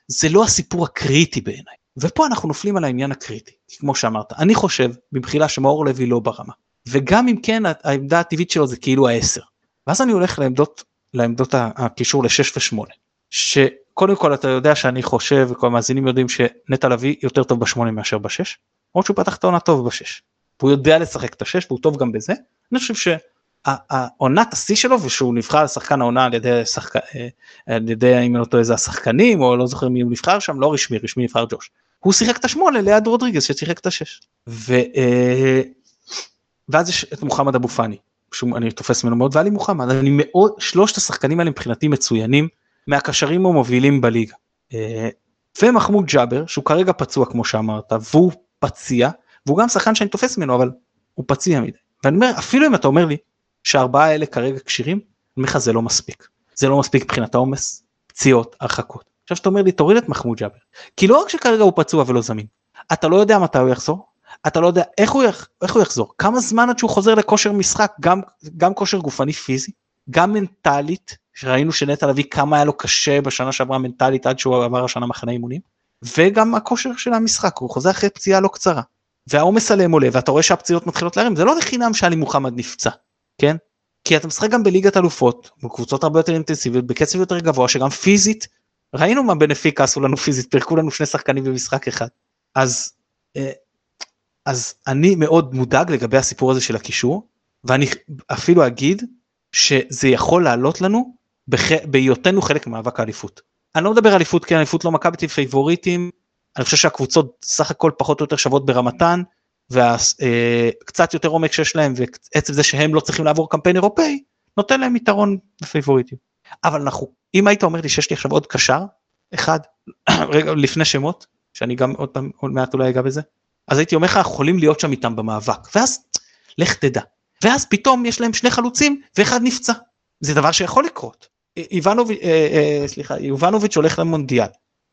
Speaker 3: זה לא הסיפור הקריטי בעיניי. ופה אנחנו נופלים על העניין הקריטי כמו שאמרת אני חושב במחילה שמאור לוי לא ברמה. וגם אם כן העמדה הטבעית שלו זה כאילו העשר. ואז אני הולך לעמדות לעמדות הקישור ל-6 ו-8 שקודם כל אתה יודע שאני חושב וכל המאזינים יודעים שנטע לביא יותר טוב ב-8 מאשר ב-6 למרות שהוא פתח את העונה טוב ב-6 והוא יודע לשחק את ה-6 והוא טוב גם בזה. אני חושב שהעונת השיא שלו ושהוא נבחר לשחקן העונה על ידי שחק... אה, על ידי אם אני לא טועה איזה השחקנים או לא זוכר מי הוא נבחר שם לא רשמי רשמי נבחר ג'וש הוא שיחק את השמונה ליד רודריגז ששיחק את השש. ו... אה, ואז יש את מוחמד אבו פאני, שאני תופס ממנו מאוד, ואלי מוחמד, אני מאוד, שלושת השחקנים האלה מבחינתי מצוינים, מהקשרים המובילים בליגה. אה, ומחמוד ג'אבר, שהוא כרגע פצוע כמו שאמרת, והוא פציע, והוא גם שחקן שאני תופס ממנו, אבל הוא פציע מדי. ואני אומר, אפילו אם אתה אומר לי שהארבעה האלה כרגע כשירים, אני אומר לך זה לא מספיק. זה לא מספיק מבחינת העומס, פציעות, הרחקות. עכשיו שאתה אומר לי תוריד את מחמוד ג'אבר, כי לא רק שכרגע הוא פצוע ולא זמין, אתה לא יודע מתי הוא יחזור, אתה לא יודע איך הוא, יח, איך הוא יחזור, כמה זמן עד שהוא חוזר לכושר משחק, גם, גם כושר גופני פיזי, גם מנטלית, שראינו שנטע לביא כמה היה לו קשה בשנה שעברה מנטלית עד שהוא עבר השנה מחנה אימונים, וגם הכושר של המשחק, הוא חוזר אחרי פציעה לא קצרה, והעומס עליהם עולה, ואתה רואה שהפציעות מתחילות להרים, זה לא לחינם שאלי מוחמד נפצע, כן? כי אתה משחק גם בליגת אלופות, בקבוצות הרבה יותר אינטנסיביות, בקצב יותר גבוה, שגם פיזית, ראינו מה בנפיקה עשו לנו פיזית, פירקו לנו שני שחקנים במשחק אחד. אז אה, אז אני מאוד מודאג לגבי הסיפור הזה של הקישור ואני אפילו אגיד שזה יכול לעלות לנו. בהיותנו חלק ממאבק האליפות. אני לא מדבר אליפות כי אליפות לא מכבי פייבוריטים אני חושב שהקבוצות סך הכל פחות או יותר שוות ברמתן וקצת אה, יותר עומק שיש להם ועצם זה שהם לא צריכים לעבור קמפיין אירופאי נותן להם יתרון בפייבוריטים. אבל אנחנו אם היית אומר לי שיש לי עכשיו עוד קשר אחד רגע לפני שמות שאני גם עוד פעם עוד מעט אולי אגע בזה אז הייתי אומר לך יכולים להיות שם איתם במאבק ואז לך תדע ואז פתאום יש להם שני חלוצים ואחד נפצע זה דבר שיכול לקרות איבנוביץ', אה, אה, סליחה, יובנוביץ' הולך למונדיאל.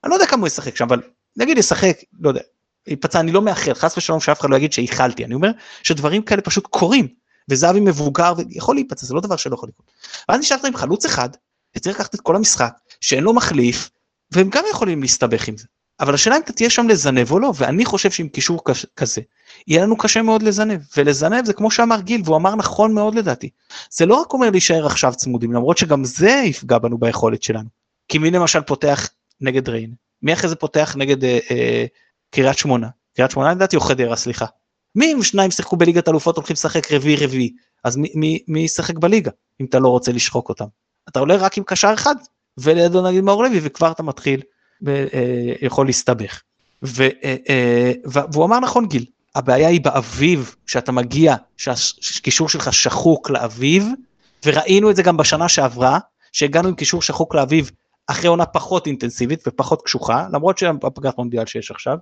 Speaker 3: אני לא יודע כמה הוא ישחק שם, אבל נגיד ישחק, לא יודע, ייפצע, אני לא מאחל, חס ושלום שאף אחד לא יגיד שאיחלתי, אני אומר שדברים כאלה פשוט קורים, וזהבי מבוגר ויכול להיפצע, זה לא דבר שלא יכול לקרות. ואז נשארת עם חלוץ אחד, וצריך לקחת את כל המשחק, שאין לו מחליף, והם גם יכולים להסתבך עם זה. אבל השאלה אם אתה תהיה שם לזנב או לא, ואני חושב שעם קישור כזה, יהיה לנו קשה מאוד לזנב, ולזנב זה כמו שאמר גיל, והוא אמר נכון מאוד לדעתי. זה לא רק אומר להישאר עכשיו צמודים, למרות שגם זה יפגע בנו ביכולת שלנו. כי מי למשל פותח נגד ריין? מי אחרי זה פותח נגד אה, אה, קריית שמונה? קריית שמונה לדעתי או חדרה, סליחה. מי אם שניים שיחקו בליגת אלופות הולכים לשחק רביעי רביעי, אז מי, ישחק בליגה, אם אתה לא רוצה לשחוק אותם? אתה עולה רק עם קשר אחד, ולידו נגיד מאור לוי, וכבר אתה מתחיל ויכול להסתבך. ו, אה, אה, והוא אמר נכון גיל, הבעיה היא באביב, כשאתה מגיע, שהקישור שלך שחוק לאביב, וראינו את זה גם בשנה שעברה, שהגענו עם קישור שחוק לאביב אחרי עונה פחות אינטנסיבית ופחות קשוחה, למרות שהפגרת מונדיאל שיש עכשיו.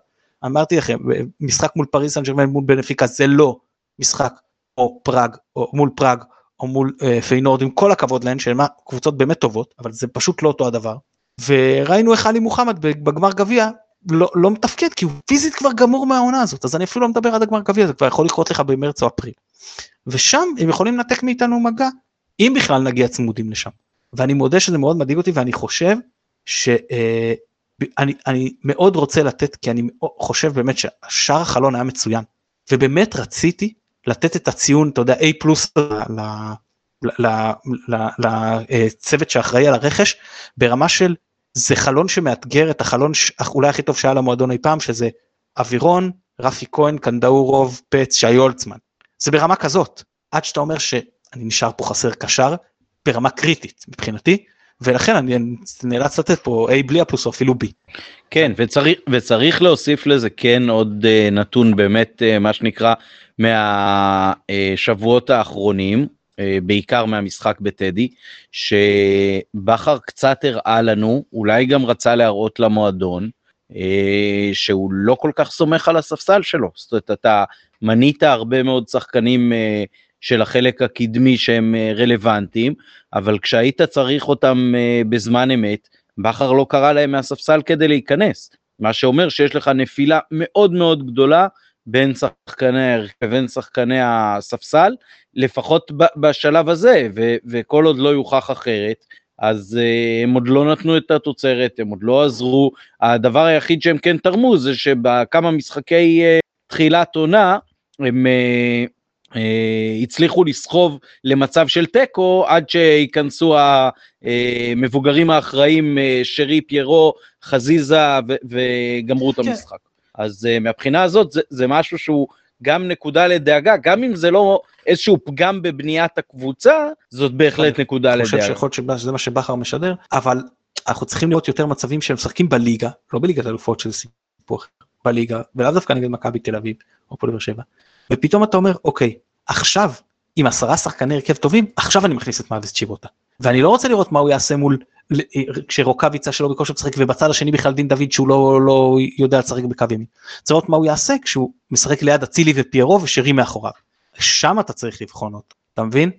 Speaker 3: אמרתי לכם, משחק מול פריס סן ג'רמן מול בנפיקה זה לא משחק או פראג, או מול פראג, או מול אה, פיינורד, עם כל הכבוד להן, שהן קבוצות באמת טובות, אבל זה פשוט לא אותו הדבר. וראינו איך עלי מוחמד בגמר גביע לא, לא מתפקד כי הוא פיזית כבר גמור מהעונה הזאת אז אני אפילו לא מדבר עד הגמר גביע זה כבר יכול לקרות לך במרץ או אפריל. ושם הם יכולים לנתק מאיתנו מגע אם בכלל נגיע צמודים לשם. ואני מודה שזה מאוד מדאיג אותי ואני חושב שאני אה, אני מאוד רוצה לתת כי אני חושב באמת ששער החלון היה מצוין ובאמת רציתי לתת את הציון אתה יודע A פלוס לצוות שאחראי על הרכש ברמה של זה חלון שמאתגר את החלון אולי הכי טוב שהיה למועדון אי פעם שזה אווירון, רפי כהן, קנדאורוב, פץ, שי הולצמן. זה ברמה כזאת, עד שאתה אומר שאני נשאר פה חסר קשר, ברמה קריטית מבחינתי, ולכן אני נאלץ לתת פה A בלי הפלוס או אפילו B.
Speaker 1: כן, וצריך, וצריך להוסיף לזה כן עוד uh, נתון באמת uh, מה שנקרא מהשבועות האחרונים, אה, בעיקר מהמשחק בטדי, שבכר קצת הראה לנו, אולי גם רצה להראות למועדון, אה, שהוא לא כל כך סומך על הספסל שלו. זאת אומרת, אתה מנית הרבה מאוד שחקנים אה, של החלק הקדמי שהם רלוונטיים, אבל כשהיית צריך אותם בזמן אמת, בכר לא קרא להם מהספסל כדי להיכנס. מה שאומר שיש לך נפילה מאוד מאוד גדולה בין שחקני ההרכב ובין שחקני הספסל, לפחות בשלב הזה, ו- וכל עוד לא יוכח אחרת, אז uh, הם עוד לא נתנו את התוצרת, הם עוד לא עזרו. הדבר היחיד שהם כן תרמו זה שבכמה משחקי uh, תחילת עונה, הם uh, הצליחו לסחוב למצב של תיקו עד שייכנסו המבוגרים האחראים, uh, שרי, פיירו, חזיזה, וגמרו את כן. המשחק. אז מהבחינה הזאת זה, זה משהו שהוא גם נקודה לדאגה, גם אם זה לא איזשהו פגם בבניית הקבוצה, זאת בהחלט נקודה לדאגה.
Speaker 3: אני חושב שיכול להיות שזה מה שבכר משדר, אבל אנחנו צריכים לראות יותר מצבים שהם משחקים בליגה, לא בליגת אלופות שזה סיפור אחר, בליגה, ולאו דווקא נגד מכבי תל אביב או פה לבאר שבע. ופתאום אתה אומר, אוקיי, עכשיו עם עשרה שחקני הרכב טובים, עכשיו אני מכניס את מאביס צ'יבוטה. ואני לא רוצה לראות מה הוא יעשה מול כשרוקאביצה שלו בכושר משחק ובצד השני בכלל דין דוד שהוא לא, לא יודע לשחק בקו ימין. צריך לראות מה הוא יעשה כשהוא משחק ליד אצילי ופיירו ושרי מאחוריו. שם אתה צריך לבחון אותו, אתה מבין?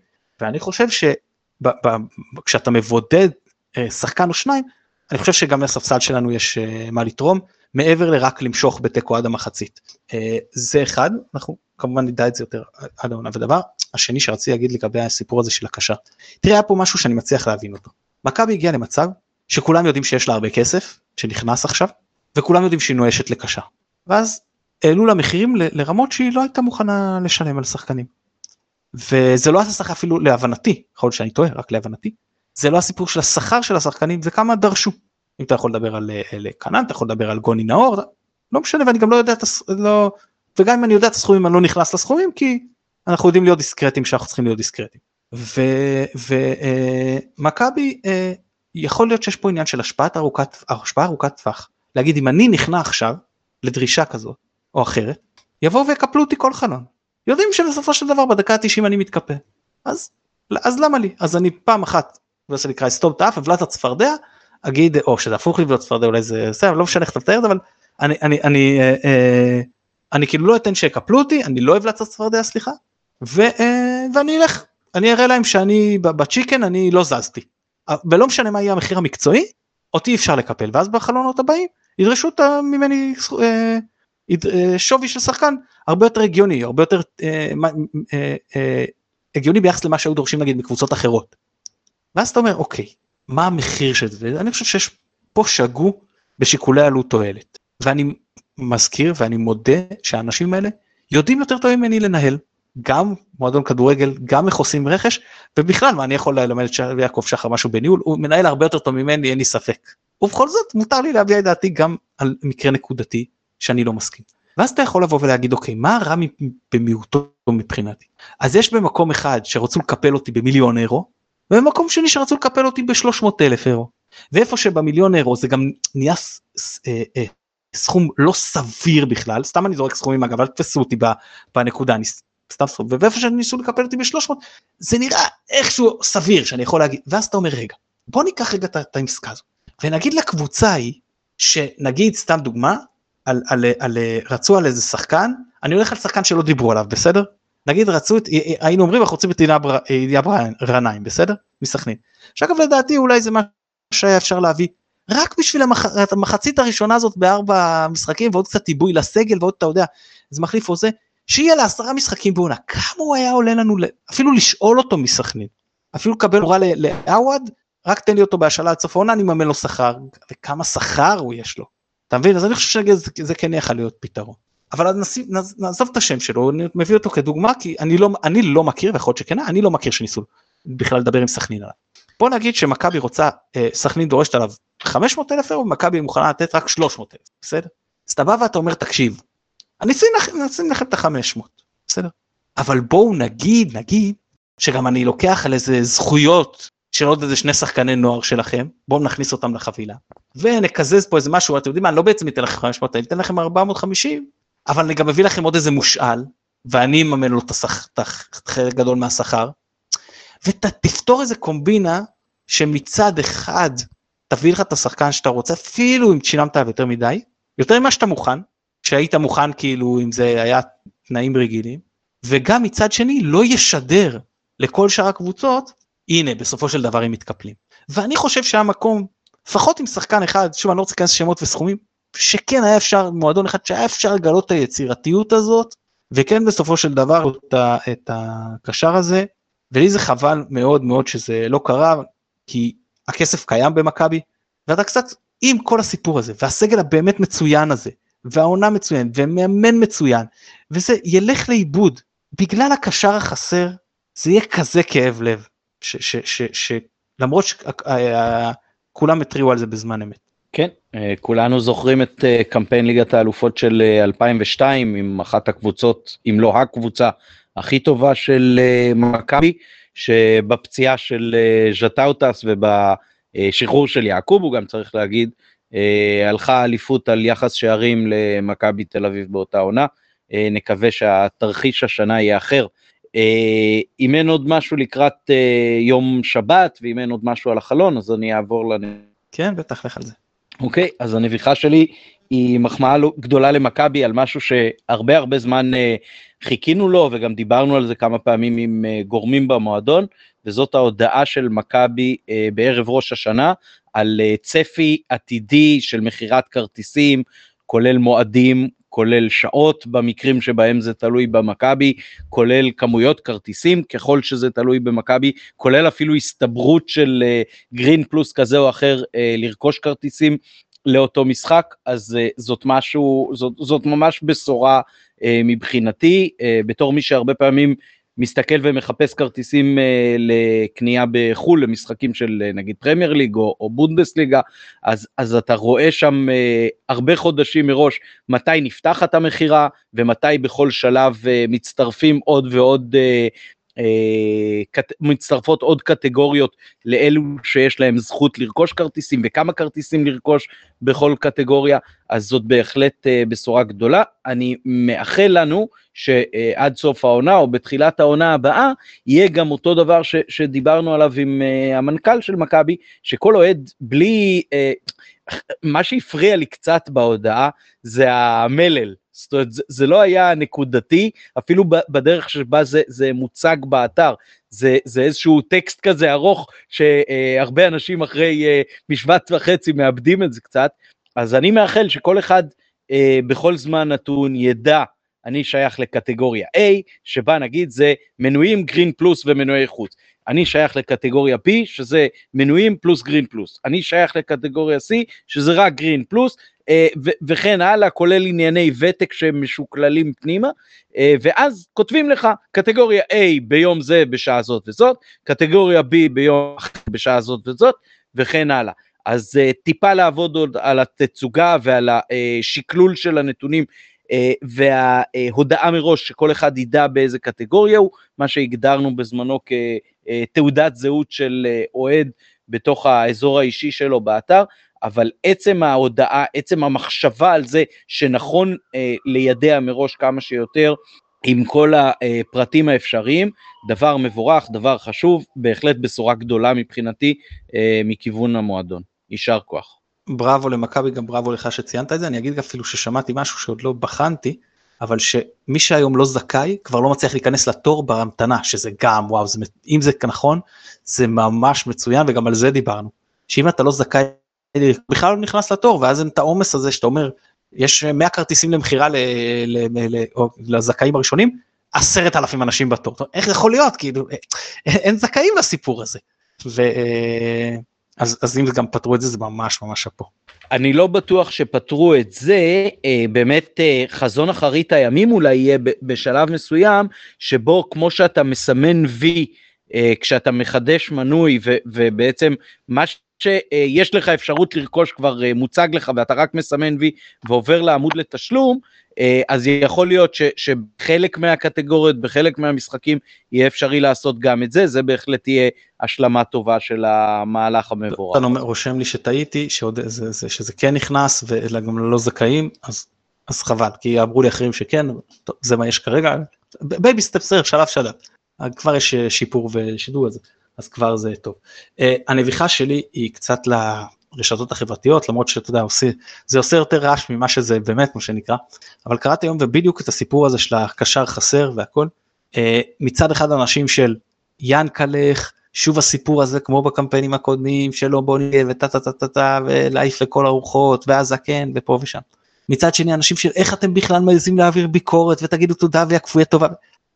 Speaker 3: ואני חושב שכשאתה מבודד אה, שחקן או שניים, אני חושב שגם לספסל שלנו יש אה, מה לתרום, מעבר לרק למשוך בתיקו עד המחצית. אה, זה אחד, אנחנו כמובן נדע את זה יותר עד העונה. ודבר השני שרציתי להגיד לגבי הסיפור הזה של הקשר. תראה, היה פה משהו שאני מצליח להבין אותו. מכבי הגיעה למצב שכולם יודעים שיש לה הרבה כסף, שנכנס עכשיו, וכולם יודעים שהיא נואשת לקשה. ואז העלו לה מחירים ל- לרמות שהיא לא הייתה מוכנה לשלם על שחקנים. וזה לא השכר אפילו להבנתי, יכול להיות שאני טועה, רק להבנתי, זה לא הסיפור של השכר של השחקנים, זה כמה דרשו. אם אתה יכול לדבר על, על קנן, אתה יכול לדבר על גוני נאור, לא משנה, ואני גם לא יודע. לא... וגם אם אני יודע את הסכומים, אני לא נכנס לסכומים, כי אנחנו יודעים להיות דיסקרטים כשאנחנו צריכים להיות דיסקרטים. ומכבי אה, אה, יכול להיות שיש פה עניין של השפעת ארוכת, השפעה ארוכת טווח. להגיד אם אני נכנע עכשיו לדרישה כזאת או אחרת, יבואו ויקפלו אותי כל חלון. יודעים שבסופו של דבר בדקה ה-90 אני מתקפל. אז, אז למה לי? אז אני פעם אחת, לא עושה לי קרא סטופ את האף, אבלת הצפרדע, אגיד, או שזה הפוך לבלוט צפרדע אולי זה, בסדר, לא משנה איך אתה מתאר את זה, אבל אני, אני, אני, אה, אה, אני כאילו לא אתן שיקפלו אותי, אני לא אבלת הצפרדע, סליחה, ו, אה, ואני אלך אני אראה להם שאני בצ'יקן אני לא זזתי. ולא משנה מה יהיה המחיר המקצועי, אותי אפשר לקפל, ואז בחלונות הבאים ידרשו את ממני אה, אה, שווי של שחקן הרבה יותר הגיוני, הרבה יותר הגיוני ביחס למה שהיו דורשים נגיד מקבוצות אחרות. ואז אתה אומר, אוקיי, מה המחיר של זה? ואני חושב שיש פה שגו בשיקולי עלות תועלת. ואני מזכיר ואני מודה שהאנשים האלה יודעים יותר טוב ממני לנהל. גם מועדון כדורגל, גם איך עושים רכש, ובכלל מה אני יכול ללמד את יעקב שחר משהו בניהול, הוא מנהל הרבה יותר טוב ממני, אין לי ספק. ובכל זאת מותר לי להביע את דעתי גם על מקרה נקודתי שאני לא מסכים. ואז אתה יכול לבוא ולהגיד אוקיי מה רע במיעוטו מבחינתי. אז יש במקום אחד שרצו לקפל אותי במיליון אירו, ובמקום שני שרצו לקפל אותי ב-300 אלף אירו. ואיפה שבמיליון אירו זה גם נהיה אה, אה, סכום לא סביר בכלל, סתם אני זורק סכומים אגב, אל תפסו אותי בנקודה, אני סתם סכום, ואיפה שניסו לקפל אותי ב-300, זה נראה איכשהו סביר שאני יכול להגיד, ואז אתה אומר רגע, בוא ניקח רגע את העסקה הזו, ונגיד לקבוצה היא, שנגיד סתם דוגמה, על, על, על, רצו על איזה שחקן, אני הולך על שחקן שלא דיברו עליו, בסדר? נגיד רצו את, היינו אומרים אנחנו רוצים את דיאב רנאים, בסדר? מסכנין. שאגב לדעתי אולי זה מה שהיה אפשר להביא רק בשביל המח... המחצית הראשונה הזאת בארבע משחקים ועוד קצת עיבוי לסגל ועוד אתה יודע, זה מחליף או זה, שיהיה לעשרה משחקים בעונה, כמה הוא היה עולה לנו, אפילו לשאול אותו מסכנין, אפילו לקבל הוראה לעווד, רק תן לי אותו בהשאלה עד סוף העונה, אני אממן לו שכר, וכמה שכר הוא יש לו. אתה מבין? אז אני חושב שזה כן יכול להיות פתרון. אבל נשים, נעזוב את השם שלו, אני מביא אותו כדוגמה, כי אני לא, אני לא מכיר, ויכול להיות שכן, אני לא מכיר שניסו בכלל לדבר עם סכנין עליו. בוא נגיד שמכבי רוצה, אה, סכנין דורשת עליו 500 אלף אירו, ומכבי מוכנה לתת רק 300 אלף, בסדר? אז אתה בא ואתה אומר, תקשיב, אני אשים לכם את ה-500, בסדר? אבל בואו נגיד, נגיד, שגם אני לוקח על איזה זכויות של עוד איזה שני שחקני נוער שלכם, בואו נכניס אותם לחבילה, ונקזז פה איזה משהו, אתם יודעים מה, אני לא בעצם אתן לכם 500, אני אתן לכם 450, אבל אני גם מביא לכם עוד איזה מושאל, ואני אממן לו את החלק גדול מהשכר, ותפתור איזה קומבינה שמצד אחד תביא לך את השחקן שאתה רוצה, אפילו אם שילמת עליו יותר מדי, יותר ממה שאתה מוכן, שהיית מוכן כאילו אם זה היה תנאים רגילים, וגם מצד שני לא ישדר לכל שאר הקבוצות, הנה בסופו של דבר הם מתקפלים. ואני חושב שהיה מקום, לפחות עם שחקן אחד, שוב אני לא רוצה להיכנס שמות וסכומים, שכן היה אפשר, מועדון אחד שהיה אפשר לגלות את היצירתיות הזאת, וכן בסופו של דבר את הקשר הזה, ולי זה חבל מאוד מאוד שזה לא קרה, כי הכסף קיים במכבי, ואתה קצת עם כל הסיפור הזה, והסגל הבאמת מצוין הזה, והעונה מצוין, ומאמן מצוין, וזה ילך לאיבוד, בגלל הקשר החסר, זה יהיה כזה כאב לב, שלמרות שכולם התריעו על זה בזמן אמת.
Speaker 1: כן, אה, כולנו זוכרים את אה, קמפיין ליגת האלופות של 2002 אה, עם אחת הקבוצות, אם לא הקבוצה הכי טובה של מכבי, שבפציעה של ז'טאוטס ובשחרור של יעקוב, הוא גם צריך להגיד, הלכה אליפות על יחס שערים למכבי תל אביב באותה עונה. נקווה שהתרחיש השנה יהיה אחר. אם אין עוד משהו לקראת יום שבת, ואם אין עוד משהו על החלון, אז אני אעבור לנ...
Speaker 3: כן, בטח, לך על זה.
Speaker 1: אוקיי, אז הנביכה שלי היא מחמאה גדולה למכבי על משהו שהרבה הרבה זמן אה, חיכינו לו וגם דיברנו על זה כמה פעמים עם אה, גורמים במועדון, וזאת ההודעה של מכבי אה, בערב ראש השנה על צפי עתידי של מכירת כרטיסים, כולל מועדים, כולל שעות במקרים שבהם זה תלוי במכבי, כולל כמויות כרטיסים ככל שזה תלוי במכבי, כולל אפילו הסתברות של גרין uh, פלוס כזה או אחר uh, לרכוש כרטיסים לאותו משחק, אז uh, זאת משהו, זאת, זאת ממש בשורה מבחינתי, בתור מי שהרבה פעמים מסתכל ומחפש כרטיסים uh, לקנייה בחו"ל, למשחקים של uh, נגיד פרמייר ליג או, או בונדסליגה, אז, אז אתה רואה שם uh, הרבה חודשים מראש מתי נפתחת המכירה ומתי בכל שלב uh, מצטרפים עוד ועוד uh, מצטרפות עוד קטגוריות לאלו שיש להם זכות לרכוש כרטיסים וכמה כרטיסים לרכוש בכל קטגוריה, אז זאת בהחלט אה, בשורה גדולה. אני מאחל לנו שעד סוף העונה או בתחילת העונה הבאה יהיה גם אותו דבר ש, שדיברנו עליו עם אה, המנכ"ל של מכבי, שכל אוהד בלי, מה שהפריע לי קצת בהודעה זה המלל. זאת אומרת, זה, זה לא היה נקודתי, אפילו בדרך שבה זה, זה מוצג באתר. זה, זה איזשהו טקסט כזה ארוך, שהרבה אנשים אחרי אה, משבץ וחצי מאבדים את זה קצת, אז אני מאחל שכל אחד אה, בכל זמן נתון ידע, אני שייך לקטגוריה A, שבה נגיד זה מנויים גרין פלוס ומנועי חוץ. אני שייך לקטגוריה B, שזה מנויים פלוס גרין פלוס. אני שייך לקטגוריה C, שזה רק גרין פלוס, וכן הלאה, כולל ענייני ותק שמשוקללים פנימה, אה, ואז כותבים לך קטגוריה A ביום זה בשעה זאת וזאת, קטגוריה B ביום בשעה זאת וזאת, וכן הלאה. אז uh, טיפה לעבוד עוד על התצוגה ועל השקלול של הנתונים וההודעה מראש שכל אחד ידע באיזה קטגוריה הוא, מה שהגדרנו בזמנו כתעודת זהות של אוהד בתוך האזור האישי שלו באתר, אבל עצם ההודעה, עצם המחשבה על זה שנכון אה, לידע מראש כמה שיותר עם כל הפרטים האפשריים, דבר מבורך, דבר חשוב, בהחלט בשורה גדולה מבחינתי אה, מכיוון המועדון. יישר כוח.
Speaker 3: בראבו למכבי, גם בראבו לך שציינת את זה, אני אגיד אפילו ששמעתי משהו שעוד לא בחנתי, אבל שמי שהיום לא זכאי כבר לא מצליח להיכנס לתור בהמתנה, שזה גם וואו, זה, אם זה נכון, זה ממש מצוין וגם על זה דיברנו. שאם אתה לא זכאי בכלל לא נכנס לתור ואז אין את העומס הזה שאתה אומר יש 100 כרטיסים למכירה לזכאים הראשונים עשרת אלפים אנשים בתור איך יכול להיות כאילו אין זכאים לסיפור הזה. ו... אז, אז אם גם פתרו את זה זה ממש ממש שאפו.
Speaker 1: אני לא בטוח שפתרו את זה, אה, באמת אה, חזון אחרית הימים אולי יהיה בשלב מסוים, שבו כמו שאתה מסמן וי אה, כשאתה מחדש מנוי ו, ובעצם מה שיש לך אפשרות לרכוש כבר אה, מוצג לך ואתה רק מסמן וי ועובר לעמוד לתשלום, אה, אז יכול להיות ש, שבחלק מהקטגוריות, בחלק מהמשחקים, יהיה אפשרי לעשות גם את זה, זה בהחלט תהיה השלמה טובה של המהלך המבורך.
Speaker 3: אתה רושם לי שטעיתי, שעוד, זה, זה, שזה כן נכנס וגם לא זכאים, אז, אז חבל, כי אמרו לי אחרים שכן, טוב, זה מה יש כרגע, baby steps, שלב שלב, כבר יש שיפור ושידור הזה. אז כבר זה טוב. Uh, הנביכה שלי היא קצת לרשתות החברתיות, למרות שאתה יודע, עושה, זה עושה יותר רעש ממה שזה באמת, מה שנקרא, אבל קראתי היום ובדיוק את הסיפור הזה של הקשר חסר והכל, uh, מצד אחד אנשים של ינקלך, שוב הסיפור הזה כמו בקמפיינים הקודמים שלא נהיה וטה טה טה טה טה ולהעיף לכל הרוחות והזקן ופה ושם. מצד שני אנשים של איך אתם בכלל מעזים להעביר ביקורת ותגידו תודה והכפויה טובה.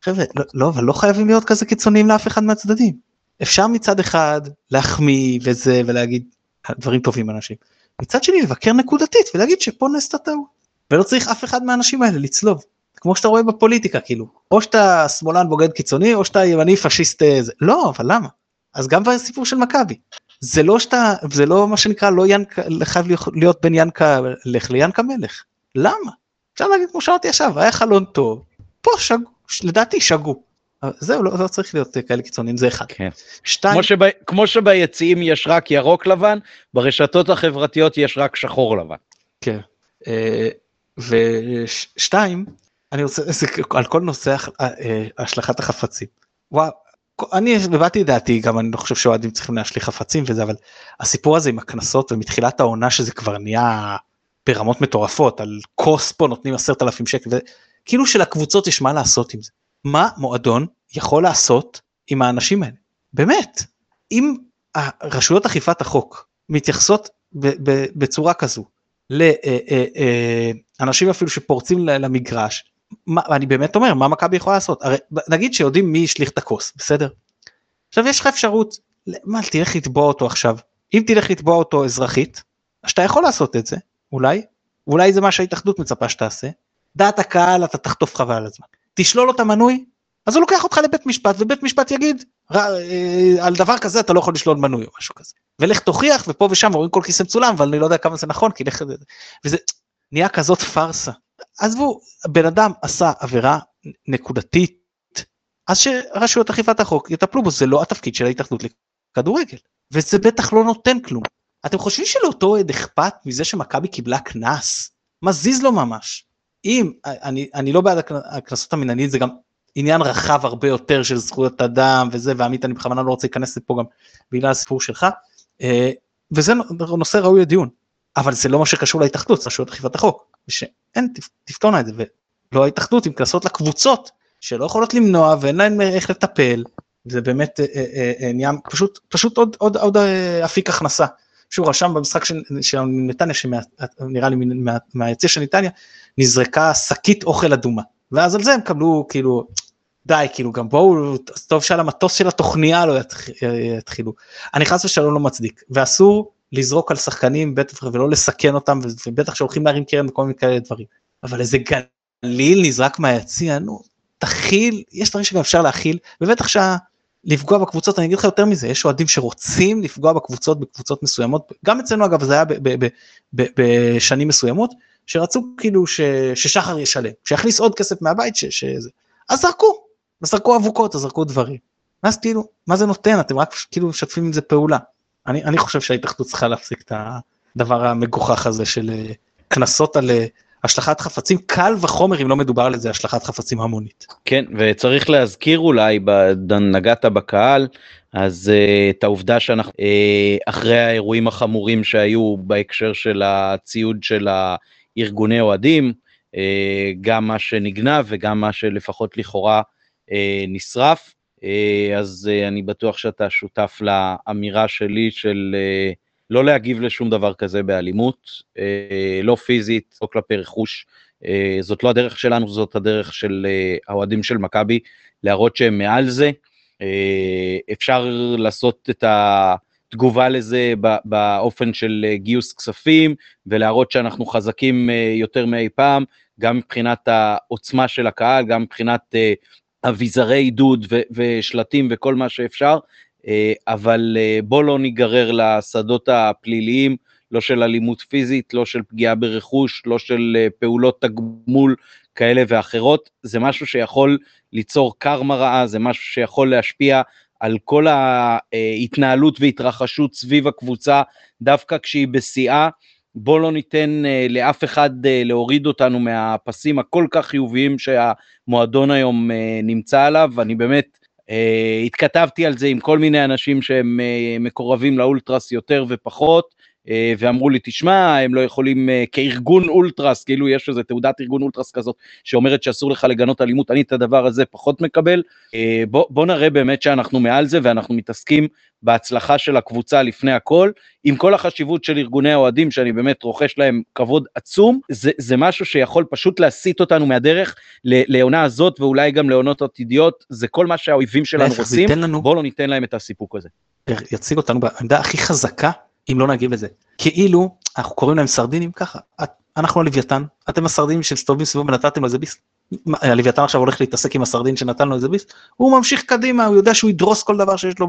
Speaker 3: חבר'ה לא, לא אבל לא חייבים להיות כזה קיצוניים לאף אחד מהצדדים. אפשר מצד אחד להחמיא וזה ולהגיד דברים טובים אנשים. מצד שני לבקר נקודתית ולהגיד שפה נעשתה טעות. ולא צריך אף אחד מהאנשים האלה לצלוב. כמו שאתה רואה בפוליטיקה כאילו או שאתה שמאלן בוגד קיצוני או שאתה ימני פשיסט אה, זה. לא אבל למה? אז גם בסיפור של מכבי. זה לא שאתה זה לא מה שנקרא לא ינקה חייב להיות בין ינקה לך ליאנקה מלך למה? אפשר להגיד כמו שאמרתי עכשיו היה חלון טוב. פה שגו לדעתי שגו זהו, לא, לא צריך להיות כאלה קיצוניים, זה אחד.
Speaker 1: כן. שתיים... כמו, שב, כמו שביציעים יש רק ירוק לבן, ברשתות החברתיות יש רק שחור לבן.
Speaker 3: כן. אה, ושתיים, אני רוצה, זה על כל נושא אה, השלכת החפצים. וואו, אני הבאתי את דעתי, גם אני לא חושב שאוהדים צריכים להשליך חפצים וזה, אבל הסיפור הזה עם הקנסות ומתחילת העונה שזה כבר נהיה ברמות מטורפות, על כוס פה נותנים עשרת אלפים שקל, וכאילו שלקבוצות יש מה לעשות עם זה. מה מועדון יכול לעשות עם האנשים האלה? באמת, אם רשויות אכיפת החוק מתייחסות בצורה כזו לאנשים אה, אה, אפילו שפורצים למגרש, מה, אני באמת אומר, מה מכבי יכולה לעשות? הרי נגיד שיודעים מי השליך את הכוס, בסדר? עכשיו יש לך אפשרות, מה, תלך לתבוע אותו עכשיו. אם תלך לתבוע אותו אזרחית, אז אתה יכול לעשות את זה, אולי, אולי זה מה שההתאחדות מצפה שתעשה. דעת הקהל אתה תחטוף חבל על הזמן. תשלול לו את המנוי, אז הוא לוקח אותך לבית משפט, ובית משפט יגיד, אה, על דבר כזה אתה לא יכול לשלול מנוי או משהו כזה. ולך תוכיח, ופה ושם רואים כל כיסא מצולם, אבל אני לא יודע כמה זה נכון, כי לך... וזה נהיה כזאת פארסה. עזבו, בן אדם עשה עבירה נקודתית, אז שרשויות אכיפת החוק יטפלו בו, זה לא התפקיד של ההתאחדות לכדורגל. וזה בטח לא נותן כלום. אתם חושבים שלאותו אוהד אכפת מזה שמכבי קיבלה קנס? מזיז לו ממש. אם, אני, אני לא בעד הקנסות המנהליים, זה גם עניין רחב הרבה יותר של זכויות אדם וזה, ועמית אני בכוונה לא רוצה להיכנס לפה גם בגלל הסיפור שלך, אה, וזה נושא ראוי לדיון, אבל זה לא מה שקשור להתאחדות, רשויות אכיפת החוק, ושאין, תפתורנה את זה, ולא ההתאחדות עם קנסות לקבוצות, שלא יכולות למנוע ואין להן איך לטפל, זה באמת נהיה פשוט, פשוט עוד, עוד, עוד אפיק הכנסה. שהוא רשם במשחק של, נתניה, שנראה לי מה, מהיציע של נתניה, נזרקה שקית אוכל אדומה. ואז על זה הם קבלו כאילו, די, כאילו גם בואו, טוב שעל המטוס של התוכניה לא יתחילו. אני חס ושלום לא מצדיק, ואסור לזרוק על שחקנים בטח ולא לסכן אותם, ובטח שהולכים להרים קרן וכל מיני כאלה דברים. אבל איזה גליל נזרק מהיציע, נו, תכיל, יש דברים שגם אפשר להכיל, ובטח שה... לפגוע בקבוצות, אני אגיד לך יותר מזה, יש אוהדים שרוצים לפגוע בקבוצות, בקבוצות מסוימות, גם אצלנו אגב זה היה בשנים מסוימות, שרצו כאילו ש, ששחר ישלם, שיכניס עוד כסף מהבית, ש, שזה, אז זרקו, אז זרקו אבוקות, אז זרקו דברים. ואז כאילו, מה זה נותן? אתם רק כאילו משתפים עם זה פעולה. אני, אני חושב שההתאחדות צריכה להפסיק את הדבר המגוחך הזה של אה, קנסות על אה, השלכת חפצים קל וחומר אם לא מדובר על איזה השלכת חפצים המונית.
Speaker 1: כן וצריך להזכיר אולי נגעת בקהל אז uh, את העובדה שאנחנו uh, אחרי האירועים החמורים שהיו בהקשר של הציוד של הארגוני אוהדים uh, גם מה שנגנב וגם מה שלפחות לכאורה uh, נשרף uh, אז אני בטוח שאתה שותף לאמירה שלי של לא להגיב לשום דבר כזה באלימות, אה, לא פיזית, לא כלפי רכוש. אה, זאת לא הדרך שלנו, זאת הדרך של אה, האוהדים של מכבי, להראות שהם מעל זה. אפשר לעשות את התגובה לזה באופן של גיוס כספים, ולהראות שאנחנו חזקים יותר מאי פעם, גם מבחינת העוצמה של הקהל, גם מבחינת אביזרי עידוד ושלטים וכל מה שאפשר, אה, אבל אה, בוא לא ניגרר לשדות הפליליים, לא של אלימות פיזית, לא של פגיעה ברכוש, לא של אה, פעולות תגמול כאלה ואחרות, זה משהו שיכול ליצור קרמה רעה, זה משהו שיכול להשפיע על כל ההתנהלות והתרחשות סביב הקבוצה, דווקא כשהיא בשיאה. בוא לא ניתן uh, לאף אחד uh, להוריד אותנו מהפסים הכל כך חיוביים שהמועדון היום uh, נמצא עליו, אני באמת התכתבתי על זה עם כל מיני אנשים שהם מקורבים לאולטרס יותר ופחות, ואמרו לי, תשמע, הם לא יכולים, uh, כארגון אולטרס, כאילו יש איזה תעודת ארגון אולטרס כזאת, שאומרת שאסור לך לגנות אלימות, אני את הדבר הזה פחות מקבל. Uh, בוא, בוא נראה באמת שאנחנו מעל זה, ואנחנו מתעסקים בהצלחה של הקבוצה לפני הכל, עם כל החשיבות של ארגוני האוהדים, שאני באמת רוכש להם כבוד עצום, זה, זה משהו שיכול פשוט להסיט אותנו מהדרך לעונה הזאת, ואולי גם לעונות עתידיות, זה כל מה שהאויבים שלנו עושים, לנו... בואו לא ניתן להם את הסיפוק הזה.
Speaker 3: יציג אותנו בעמדה הכי חזקה, אם לא נגיב לזה. כאילו, אנחנו קוראים להם סרדינים ככה, אנחנו הלוויתן, אתם הסרדינים שמסתובבים סביבו ונתתם לזה ביס. הלוויתן עכשיו הולך להתעסק עם הסרדין שנתן לו איזה ביס, הוא ממשיך קדימה, הוא יודע שהוא ידרוס כל דבר שיש לו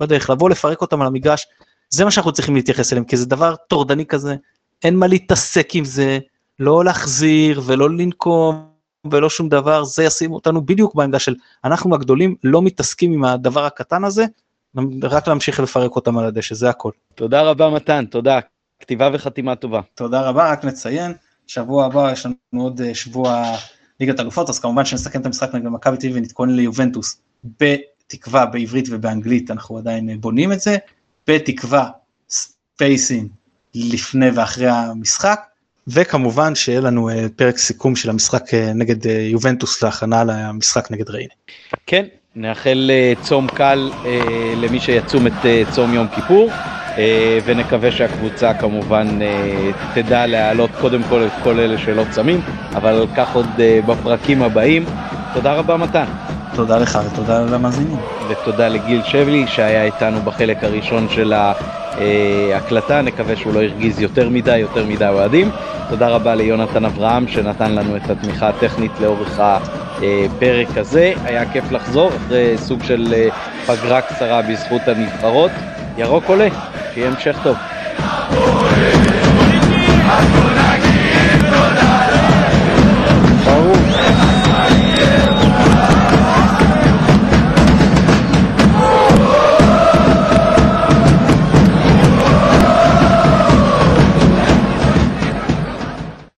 Speaker 3: בדרך, לבוא לפרק אותם על המגרש, זה מה שאנחנו צריכים להתייחס אליהם, כי זה דבר טורדני כזה, אין מה להתעסק עם זה, לא להחזיר ולא לנקום ולא שום דבר, זה ישים אותנו בדיוק בעמדה של אנחנו הגדולים לא מתעסקים עם הדבר הקטן הזה, רק להמשיך לפרק אותם על הדשא, זה הכל.
Speaker 1: תודה רבה מתן, תודה, כתיבה וחתימה טובה.
Speaker 3: תודה רבה, רק נציין, שבוע הבא יש לנו עוד אה, שבוע ליגת אלופות, אז כמובן שנסכם את המשחק נגד מכבי תל אביב ונתכונן ליובנטוס בתקווה בעברית ובאנגלית, אנחנו עדיין אה, בונים את זה, בתקווה ספייסים לפני ואחרי המשחק, וכמובן שיהיה לנו אה, פרק סיכום של המשחק נגד יובנטוס להכנה למשחק נגד ריינה.
Speaker 1: כן, נאחל צום קל למי שיצום את צום יום כיפור. אה, ונקווה שהקבוצה כמובן אה, תדע להעלות קודם כל את כל אלה שלא צמים, אבל על כך עוד אה, בפרקים הבאים. תודה רבה מתן.
Speaker 3: תודה לך ותודה למאזינים.
Speaker 1: ותודה לגיל שבלי שהיה איתנו בחלק הראשון של ההקלטה, נקווה שהוא לא הרגיז יותר מדי, יותר מדי אוהדים. תודה רבה ליונתן אברהם שנתן לנו את התמיכה הטכנית לאורך הפרק הזה. היה כיף לחזור אחרי סוג של פגרה קצרה בזכות הנבחרות. ירוק עולה, שיהיה המשך טוב.